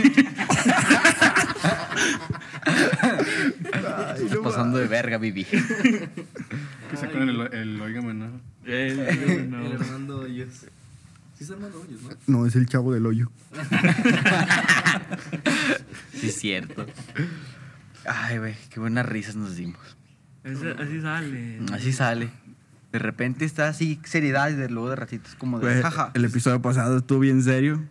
Estás pasando de verga, Vivi. Que sacan el, el Óigame, ¿no? Eh, no. El Hernando Hoyos. Sí es Hernando Hoyos, ¿no? No, es el chavo del hoyo. Sí, es cierto. Ay, güey, qué buenas risas nos dimos. Así sale. Así sale. De repente está así, seriedad, y de luego de ratito es como de Güey, jaja. el episodio pasado estuvo bien serio.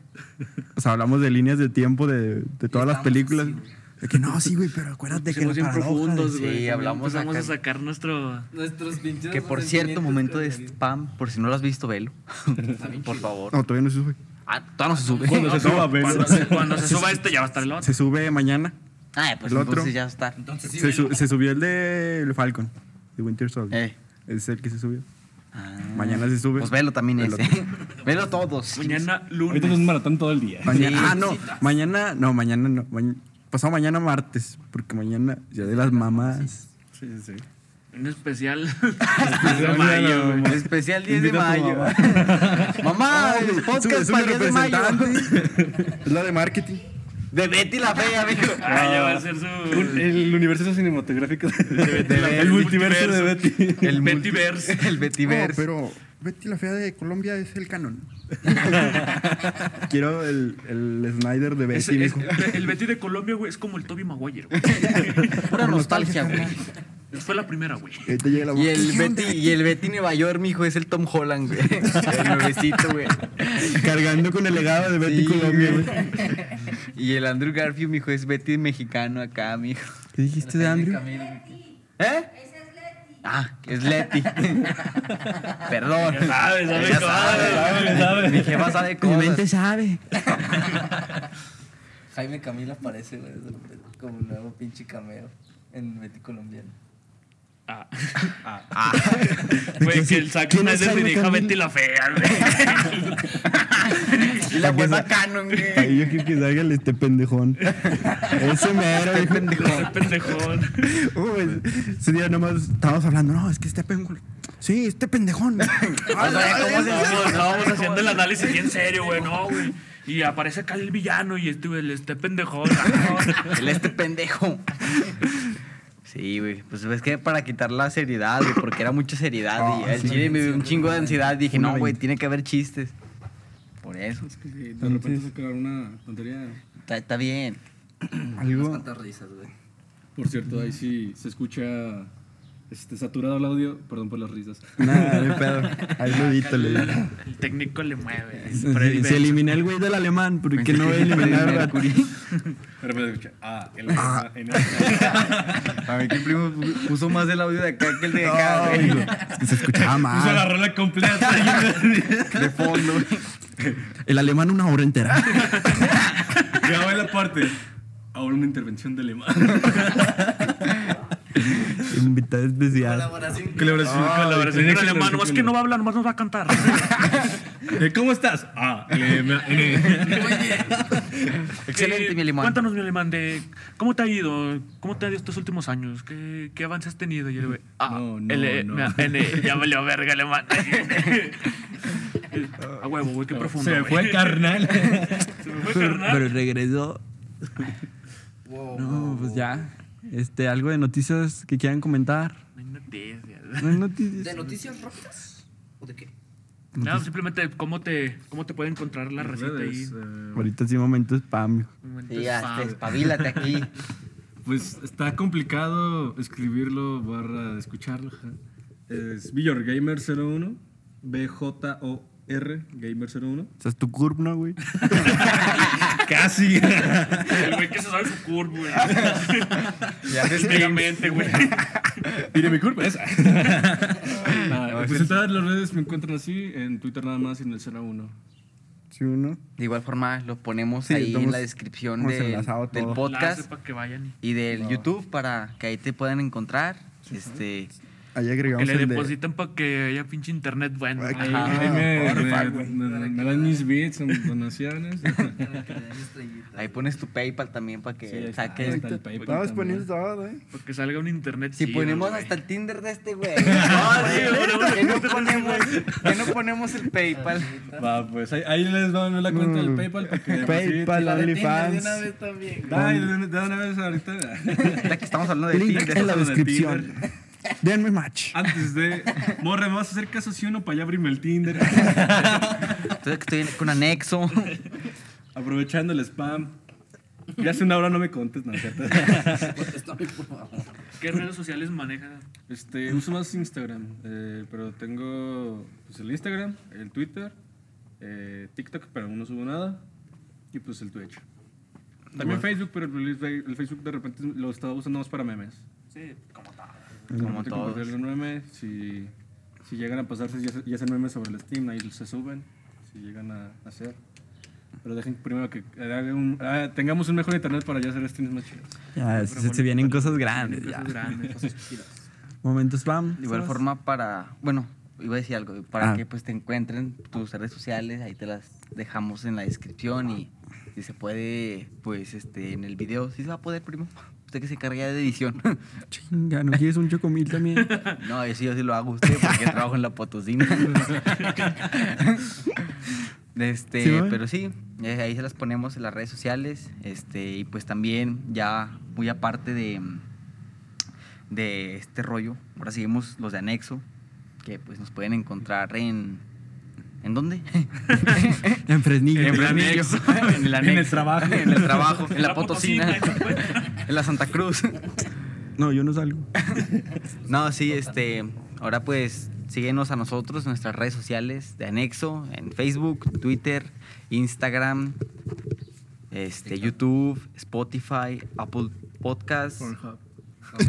O sea, hablamos de líneas de tiempo de, de todas las películas. así. De que no, sí, güey, pero acuérdate que la bien paradoja profundos, güey. Sí, hablamos Vamos a sacar nuestro. Nuestros pinches. Que por cierto, momento de spam, por si no lo has visto, velo. por favor. No, todavía no se sube. Ah, todavía no se sube. Cuando se suba, velo. Cuando se, cuando se suba este ya va a estar el otro. Se sube mañana. Ah, pues El otro. entonces ya está. Entonces sí, Se, velo. su- se subió el de el Falcon, de Winter Soldier. Eh. Es el que se subió. Ah. Mañana se sube. Pues velo también El ese. velo todos. Mañana Ahorita es un lunes. maratón todo el día. Mañana, Sí. ah, no, mañana, no, mañana no. maña- pasado mañana martes, porque mañana ya de las mamás. Sí, sí, sí. Un especial. Especial mayo, güey. Especial 10 de Invita a tu mayo. mamá. Mamá, es el podcast para el 10 de mayo. Es la de marketing. De Betty la Fea, amigo. Ah, ya va a ser su. Un- El universo cinematográfico de, Betty, la- El multiverso de Betty. El multi- Bettyverse. El. No, pero Betty la Fea de Colombia es el canon. Quiero el, el Snyder de Betty. es- mijo. el Betty de Colombia, güey, es como el Toby Maguire, güey. Pura nostalgia, güey. Fue la primera, güey. Ahí te llega la Y el ¿Qué onda, Betty, y el Betty Nueva York, mijo, es el Tom Holland, güey. El nuevecito, güey. Cargando con el legado de Betty Sí, Colombia. güey. Y el Andrew Garfield, mijo, es Betty mexicano acá, mijo. ¿Qué dijiste de Andrew? ¿Eh? Ah, es Letty. Perdón. Sabes Ya cómo, sabe, sabe. Mi jefa sabe Mi cosas. mente sabe. Jaime Camilo aparece, güey, como un nuevo pinche cameo en Betty Colombiano. Ah. Ah, Güey, que el Zack ¿Quién es Snyder Jaime dirija a Camilo? Betty la fea, güey. y la buena canon, güey. Ahí yo quiero que salga el este pendejón. Ese mero, hijo. Ese pendejón. Uy, ese día nomás estábamos hablando, no, es que este pendejón. Sí, este pendejón. O sea, ¿cómo se Estábamos, estábamos haciendo el análisis bien serio, güey, no, güey. Y aparece acá el villano y este, güey, este pendejón. ah, El este pendejo. Sí, güey. Pues es que para quitar la seriedad, güey, porque era mucha seriedad. y Ah, el sí. chile me dio un chingo de ansiedad. Dije, no, güey, tiene que haber chistes. Por eso. Es que sí, de repente sacar una tontería. Está, está bien. Algo. risas, güey. Por cierto, ahí sí se escucha este, saturado el audio. Perdón por las risas. Nada, no pedo. Ahí lo edito, le digo. El técnico le mueve. Se, se eliminé el güey del alemán, porque no voy a eliminar a De repente escucha. Ah, el. Ah. en A mí que el primo pu- puso más el audio de acá que el de acá, güey. es que se escuchaba Puso la rola completa. De fondo, güey. El alemán una hora entera. Grabé la parte. Ahora una intervención de alemán. Invitado especial. Colaboración. Colaboración, Ah, colaboración. señor alemán, nomás que no va a hablar, nomás nos va a cantar. Eh, ¿Cómo estás? Ah, eh, me- eh. Excelente, Eh, mi alemán. Cuéntanos, mi alemán, de cómo te ha ido, cómo te ha ido estos últimos años, qué, qué avances has tenido. Y el ah, No, no, L, no. me- N, ya valió verga, alemán. A huevo, güey, qué profundo. Se me fue carnal. Se me fue, carnal. Pero regresó. Wow, No, wow, pues wow. ya. Este, algo de noticias que quieran comentar. No hay noticias. No hay noticias. ¿De noticias rojas? ¿O de qué? No, simplemente cómo te, cómo te puede encontrar la receta ahí. eh, Ahorita sí, momento spam. momento Sí, ya, spam. este, espabilate aquí. Pues está complicado escribirlo barra escucharlo. ajá. Es BillorGamer01, B-J-O-R, Gamer01. O sea, es tu curb, ¿no, güey? Casi. El güey que se sabe su curvo, güey. Ya ves que- Megamente, güey. Mire mi curva esa. Nah, pues en todas las redes me encuentran así, en Twitter nada más y en el 01. Sí, uno. De igual forma, lo ponemos Sí, ahí en la descripción del todo. podcast para que vayan y y del YouTube para que ahí te puedan encontrar. Este, Ahí que agregamos le el de... para que haya pinche internet bueno. Ahí, Ah, ahí me, me- me- me dan mis bits, donaciones. Que ahí pones tu PayPal también para que Sí, saques. también. poniendo todo, ¿eh? Para que salga un internet Si chido, ponemos hasta el Tinder de este güey. sí, que no ponemos, que no ponemos el PayPal. Va, pues ahí, ahí les doy la cuenta del Mm. PayPal para que PayPal, La de OnlyFans. una vez también. Ay, de, una vez ahorita. Ya que estamos hablando de Link Tinder. en la descripción. Denme match. Antes de. Morre, ¿me vas a hacer caso sí o no para allá abrirme el Tinder? Entonces que estoy con anexo. Aprovechando el spam. Ya hace una hora no me contes, ¿no? ¿Qué redes sociales manejas? Este, uso más Instagram, eh, pero tengo pues, el Instagram, el Twitter, eh, TikTok, pero aún no subo nada, y pues el Twitch. También Facebook, pero el, el Facebook de repente lo estaba usando más para memes. Sí, como tal. Como todos. los memes, si, si llegan a pasarse y hace- y hacen memes sobre el Steam, ahí se suben, si llegan a hacer. Pero dejen primero que haga un- ah, tengamos un mejor internet para ya hacer streams más chidos. Ya, se, se vienen cosas grandes. Ya. Cosas grandes. Momento spam. De igual ¿sabes? forma para, bueno, iba a decir algo, para Ah. que pues te encuentren tus redes sociales, ahí te las dejamos en la descripción y si se puede, pues este, en el video, sí se va a poder, primo. Usted que se encarga de edición. Chinga, ¿no quieres un chocomil también? no, eso yo sí lo hago usted porque trabajo en la potosina. Este, pero sí, eh, ahí se las ponemos en las redes sociales, este, y pues también ya muy aparte de, de este rollo, ahora seguimos los de anexo, que pues nos pueden encontrar en, ¿en dónde? en Fresnillo. en Fresnillo, en el anexo, el trabajo. en el trabajo, en la La potosina, Potosina. en la Santa Cruz. No, yo no salgo. No, sí, este, ahora pues síguenos a nosotros en nuestras redes sociales de anexo, en Facebook, Twitter, Instagram, este, YouTube, Spotify, Apple Podcasts, Pornhub.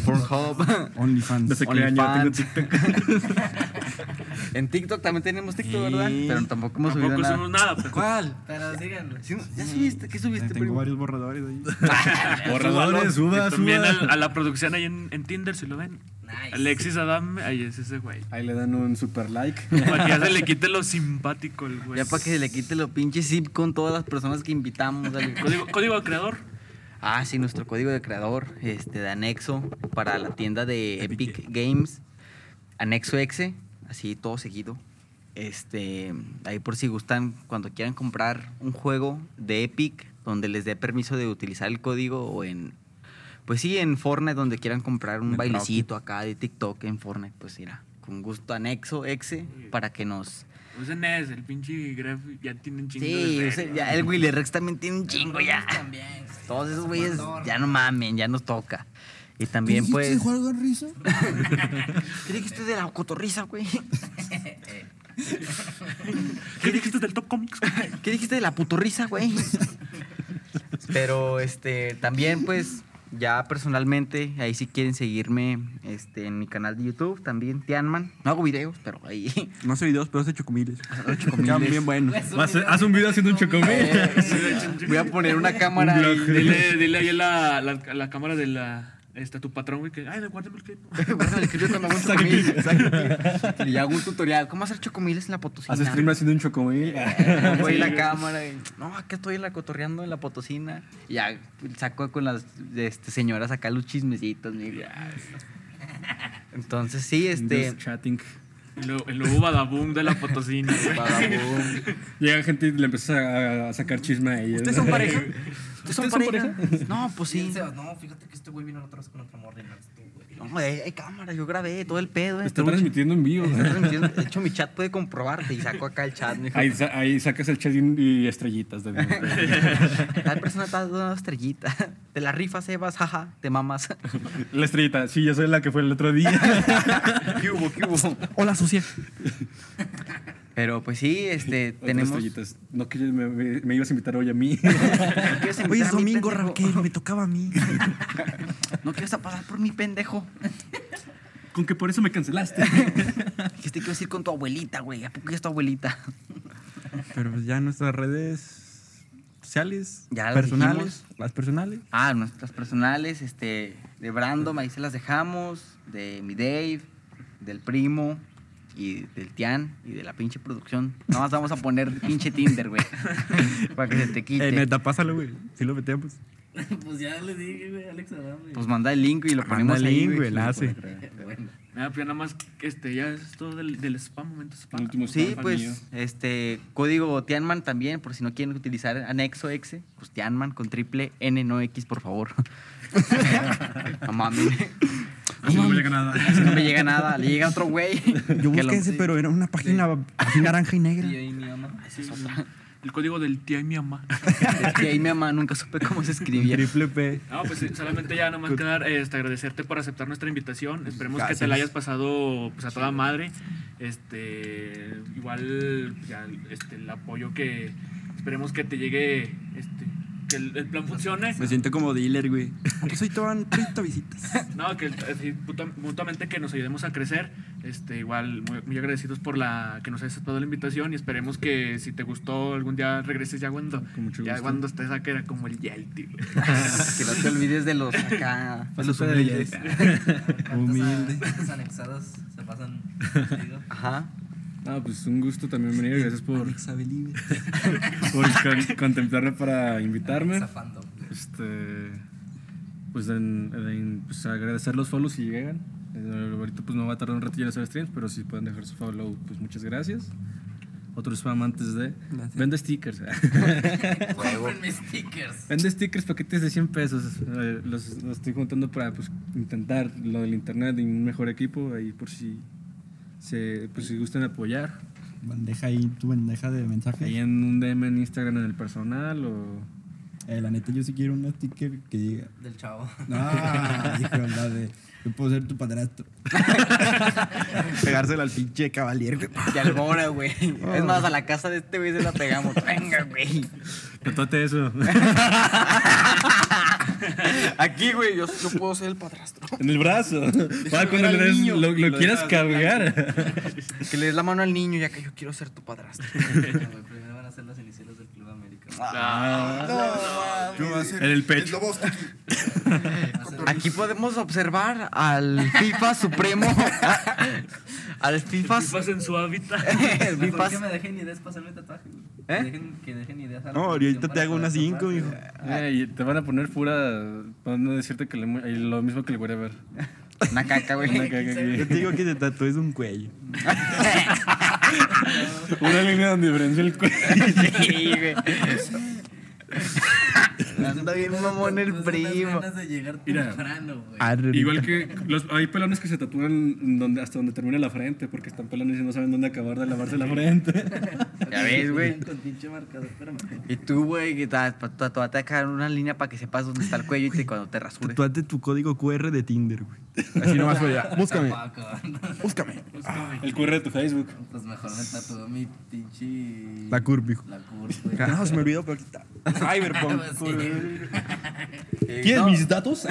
Pornhub. OnlyFans. No sé qué año tengo OnlyFans. TikTok. en TikTok también tenemos TikTok, ¿verdad? Pero tampoco hemos subido Tampoco nada. somos nada. pero- ¿Cuál? Pero síganlo. Sí, ¿Ya subiste? ¿Qué subiste, Tengo primo? varios borradores ahí. Borradores, suba, Y También suba. al- a, la producción ahí en, en Tinder, si lo ven. Nice. Alexis Adam, ahí es ese güey. Ahí le dan un super like. Para que ya se le quite lo simpático el güey. Ya para que se le quite lo pinche zip con todas las personas que invitamos. Código, código de creador. Ah, sí, nuestro código de creador este, de anexo para la tienda de Epic Games. Anexo Exe, así todo seguido. Este, ahí por si gustan, cuando quieran comprar un juego de Epic, donde les dé permiso de utilizar el código o en, pues sí, en Fortnite, donde quieran comprar un bailecito acá de TikTok en Fortnite, pues mira, con gusto Anexo Exe para que nos... Usen ese, el pinche Gref ya tienen chingo Sí, de feria. ya el Willy Rex también tiene un chingo ya. También. Todos esos güeyes ya no mamen, ya nos toca. Y también pues... algo risa? ¿Qué dijiste de la cotorriza, güey? ¿Qué dijiste del Top Comics? ¿Qué dijiste de la putorriza, güey? Pero este también pues ya personalmente ahí si quieren seguirme este en mi canal de YouTube también Tianman. No hago videos, pero ahí No hace videos, pero hace chocomiles. chocomiles. Quedan bien buenos. Haz, haz un video haciendo un chocomil. voy a poner una cámara Un. Dile, dile ahí a la, la cámara de la, este, a tu patrón, güey, que, ay, guárdame el clip. Guárdame el clip cuando hago un chocomil. Y hago un tutorial. ¿Cómo hacer chocomiles en la potosina? Haces stream haciendo un chocomil. Voy la cámara y, no, acá estoy la cotorreando en la potosina. Y ya saco con las este, señoras acá los chismecitos. ya. Entonces, sí, este. Just chatting. El, nuevo- badaboom de la potosina. Vagabundo. Llega gente y le empieza a, a sacar chisme a ellos. ¿Ustedes son pareja? ¿Ustedes son son pareja? No, pues Sí. No, fíjate que este güey vino la otra vez con otra morra y no hay, hay cámara, yo grabé todo el pedo. eh, Está trucha. transmitiendo en vivo. Está transmitiendo. De hecho, mi chat puede comprobarte y saco acá el chat. mijo. Ahí, sa- ahí sacas el chat y, y estrellitas. De Tal persona está dando una estrellita. Te la rifas, Evas, jaja, te mamas. la estrellita. Sí, yo soy la que fue el otro día. ¿Qué hubo, qué hubo? Hola, sucia. Pero pues sí, este, tenemos. estrellitas. No que me, me- me ibas a invitar hoy a mí. ¿No quieres invitar Hoy es domingo? Raquel, me tocaba a mí. No quieres a pasar por mi pendejo. Con que por eso me cancelaste. Dijiste que ibas a ir con tu abuelita, güey. ¿A poco ya es tu abuelita? Pero pues ya nuestras redes sociales, Ya las personales, dijimos. las personales. Ah, nuestras personales, este, de Brandom, ahí se las dejamos. De mi Dave, del primo y del Tian y de la pinche producción. Nada más vamos a poner pinche Tinder, güey. para que se te quite. Eh, neta, pásalo, güey. Si lo metemos. Pues ya le dije, güey, Alex Adame. Pues manda el link y lo Manda ponemos el ahí, link, güey. güey, el enlace. Bueno, Ah, pues nada más, este, ya es todo del, del spam, momento spam. El último Sí, spam pues, mío. este, código Tianman también, por si no quieren utilizar anexo X, pues Tianman con triple N, no X, por favor. no mames. Así no me llega nada. Si no me llega nada, le llega otro güey. Yo busqué ese, pero era una página así naranja y negra. y ahí mi ama. Sí, El código del tía y mi mamá. Es que ahí mi mamá nunca supe cómo se escribía. Triple P. No, pues sí, solamente ya nomás quedar este, agradecerte por aceptar nuestra invitación. Esperemos que te la hayas pasado pues, a toda madre. Este, igual ya, este, el apoyo que esperemos que te llegue, este, que el, el plan funcione. Me siento como dealer, güey. Aquí soy todo 30 visitas. No, que mutuamente que nos ayudemos a crecer. Este, igual muy, muy agradecidos por la que nos hayas aceptado la invitación y esperemos que si te gustó algún día regreses ya cuando Con mucho ya cuando estés acá era como el Yelty. güey. Que no te olvides de los acá, de los humildes. Humilde. ¿Cuántas anexadas se pasan? Ajá. Ah, pues un gusto también venir. Gracias por, por con- contemplarme para invitarme. Este. Pues, en, en- pues agradecer los follows si llegan. Eh, ahorita pues no va a tardar un ratillo en hacer streams, pero si pueden dejar su follow, pues muchas gracias. Otro spam antes de. Gracias. Vende stickers. Cómprenme stickers. Vende stickers, paquetes de 100 pesos. Eh, los, los estoy juntando para pues, intentar lo del internet y un mejor equipo. Ahí por si, se, pues, si gustan apoyar. Bandeja ahí, tu bandeja de mensajes. Ahí en un DM en Instagram en el personal o. Eh, la neta, yo sí quiero un sticker que diga. Del chavo. No, hijo, la de. Yo puedo ser tu padrastro. Pegársela al pinche caballero, güey. Y al Bora, güey. Es más, a la casa de este güey se la pegamos. Venga, güey. Tatuate eso. Aquí, güey, yo, yo puedo ser el padrastro. en el brazo. Para cuando ver le al des, niño lo, y lo lo quieras cargar. Que le des la mano al niño ya que yo quiero ser tu padrastro. Primero van a ser las iniciales del Club América. Ah, voy a ser En el pecho. Aquí podemos observar al FIFA Supremo. al FIFA. Fifas en su hábitat. el FIFA que me dejen ideas para hacerme tatuaje, güey. ¿Eh? Que dejen, que dejen ideas a la No, ahorita te hago unas 5, tatuarse, hijo. Eh, y te van a poner pura. No decirte que le, lo mismo que le voy a ver. Una caca, güey. Una caca aquí. Yo te digo que te tatúes un cuello. Una línea donde diferencia el cuello. Sí, güey. Anda bien mamón el primo. ganas de llegar Mira. temprano, güey. Arre, Igual que los, hay pelones que se tatúan donde, hasta donde termina la frente, porque están pelones y no saben dónde acabar de lavarse la frente. Ya ves, güey. Con pinche marcador, espérame. Y tú, güey, que tatuate acá una línea para que sepas dónde está el cuello y te, cuando te rasures. Tatúate tu código QR de Tinder, güey. Así nomás fue ya. Búscame. Búscame. El QR de tu Facebook. Pues mejor me tatúo mi pinche. La curva, hijo. La curva, güey. Ah, No, se me olvidó, pero aquí está. Cyberpunk. Sí. ¿Quieres No. mis datos?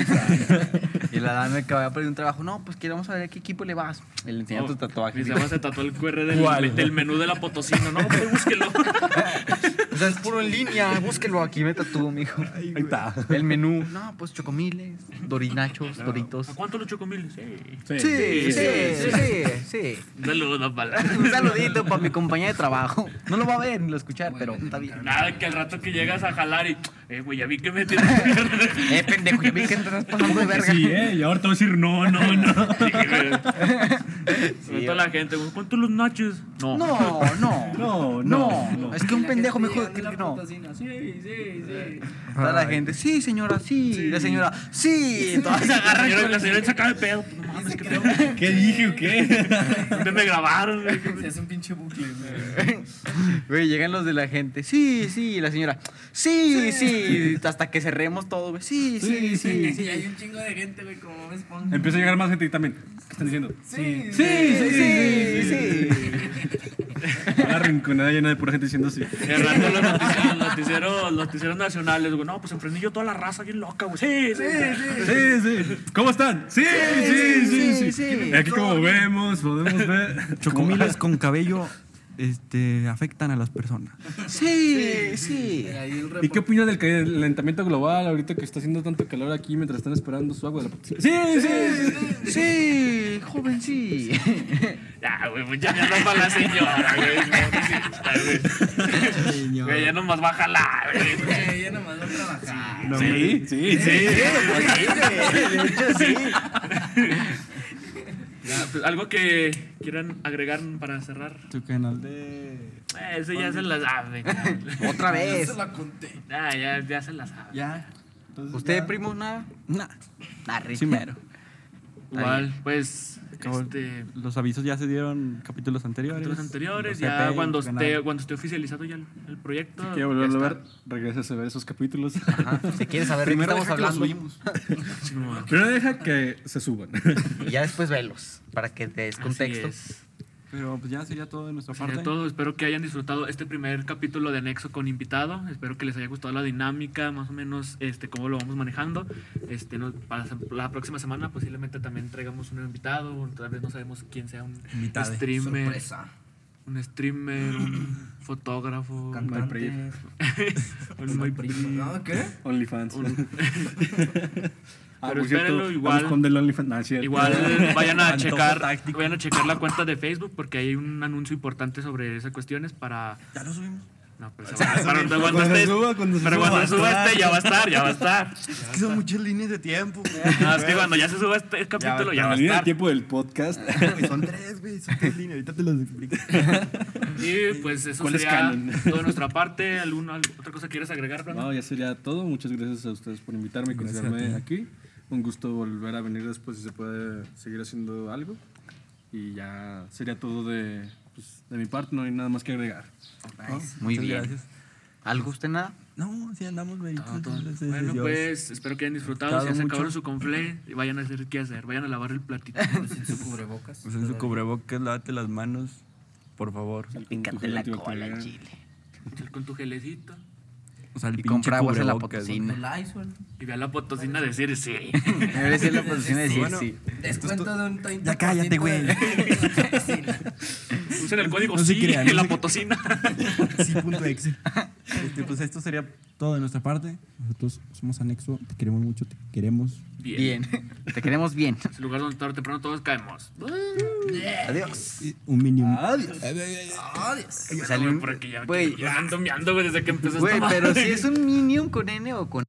Y la dame que vaya a pedir un trabajo. No, pues queremos saber a qué equipo le vas. Y le enseña No, tus tatuajes. Se tatuó el QR del, ¿Cuál? del menú de la potosina. No, pero búsquelo. O sea, es puro en línea. Búsquelo aquí, meta tú, mijo. Ahí está. El menú. No, pues chocomiles, dorinachos, doritos. ¿A cuánto los chocomiles? Sí. Sí, sí, sí, sí, sí. Un saludo, pala. Un saludito para mi compañía de trabajo. No lo va a ver ni lo escuchar, pero está bien. Nada, que al rato que llegas a jalar y, eh, güey, ya vi que me tienes Eh, pendejo, ya vi que te estás pasando de verga. Sí, ¿eh? Y ahora te voy a decir no, no, no. Sí, toda la gente, güey, ¿cuántos los nachos? No. No, no. No, No, no. es que un La pendejo me dijo que a la no. Sí, sí, sí. Toda la gente, sí, señora, sí. La señora, sí. Todas se La agarran. señora, la señora saca de pedo. No mames, qué pedo. ¿Qué dije o qué? ¿Dónde me grabaron? güey? Se hace un pinche bucle, güey. Güey, llegan los de la gente. Sí, sí, la señora. Sí, sí. Hasta que cerremos todo, güey. Sí, sí, sí, Sí, hay sí. un chingo de gente, güey, como me esponja. Empieza a llegar más gente y también. ¿Qué están diciendo? Sí, Sí, sí, sí. Una rinconada llena de pura gente diciendo sí. De rato los noticieros, noticieros, noticieros nacionales, güey. No, pues en Fresnillo toda la raza bien loca, güey. Sí, sí, sí. Sí, sí. ¿Cómo están? Sí, sí, sí, sí. sí, sí. Aquí como vemos, podemos ver. Chocomiles con cabello este, afectan a las personas. Sí, sí. ¿Y qué opinan del calentamiento global ahorita que está haciendo tanto calor aquí mientras están esperando su agua de la potosina? Sí, sí, sí. Sí, joven, sí. Ya, güey, pues ya me ando para la señora, güey. güey. Güey, ya nomás va a jalar, güey. Ya nomás va a trabajar. No, Sí, sí, sí. De hecho, sí. Ya, pues, algo que quieran agregar para cerrar. Tu canal de. Eh, Ese ya se la sabe. Otra Ya vez. se la conté. Ah, ya, ya se la sabe. Ya. Entonces, ¿Usted, ya. primo, nada? Sí, mero. Igual, pues, Acabó- este, Los avisos ya se dieron capítulos anteriores. los anteriores, ya EP, cuando esté, cuando esté oficializado ya el, el proyecto. Quiero ya volverlo a ver. Regresas a ver esos capítulos. Ajá. Si quieres saber Primero estamos deja que hablando. subimos. No, Primero deja que se suban. Y ya después velos. Para que te des así contexto. es. Pero pues ya sería todo de nuestra Sería parte. todo. Espero que hayan disfrutado este primer capítulo de Nexo con invitado. Espero que les haya gustado la dinámica, más o menos este cómo lo vamos manejando. Este, no- para la próxima semana posiblemente también traigamos un invitado. Tal vez no sabemos quién sea un Invitade. streamer, Sorpresa. un streamer, un fotógrafo, Cantante. un muy ¿No? ¿Qué? OnlyFans. Un- Ah, Pero espérenlo, igual- es. Igual vayan a checar, táctico. vayan a checar la cuenta de Facebook porque hay un anuncio importante sobre esas cuestiones para Ya lo subimos. no, pero va- para cuando, se suba, cuando se pero suba, cuando va a suba estar. este ya va a estar, ya va a estar. Es que son muchas líneas de tiempo. No, es que cuando ya se suba este capítulo ya La va a línea de estar. tiempo del podcast. Güey, son tres, güey. Son tres líneas. Ahorita te las explico. Y pues eso ¿Cuál es sería canon? todo de nuestra parte. ¿Alguna otra cosa quieres agregar, Brandon? No, ya sería todo. Muchas gracias a ustedes por invitarme y considerarme ti. aquí. Un gusto volver a venir después si se puede seguir haciendo algo. Y ya sería todo de, pues, de mi parte, no hay nada más que agregar. Muy Muchas bien. gracias. ¿Algo usted nada? No, sí andamos, a Bueno, Dios. pues espero que hayan disfrutado. Si ya se mucho. acabaron su conflé, vayan a hacer qué hacer. Vayan a lavar el platito. Sin su cubrebocas. Usen su cubrebocas, lávate las manos, por favor. Pícate la cola, chile. Con tu gelecito. O sea, el Y compra aguas en la potosina. Y ve a la potosina decir sí. Debe decir la de decir sí. Descuento de un 30%. Ya cállate, güey. Usen el código No se sí crean, no en la se- potosina. Sí, punto exe. Este, pues esto sería todo de nuestra parte. Nosotros somos Anexo, te queremos mucho, te queremos. Bien. Te queremos bien. Es el lugar donde tarde o temprano todos caemos. Adiós. Un mínimo. Adiós. Adiós. Salió Por aquí ya, Güey, ando meando, güey, desde que empezó Güey, esta pero si es un Minion con N o con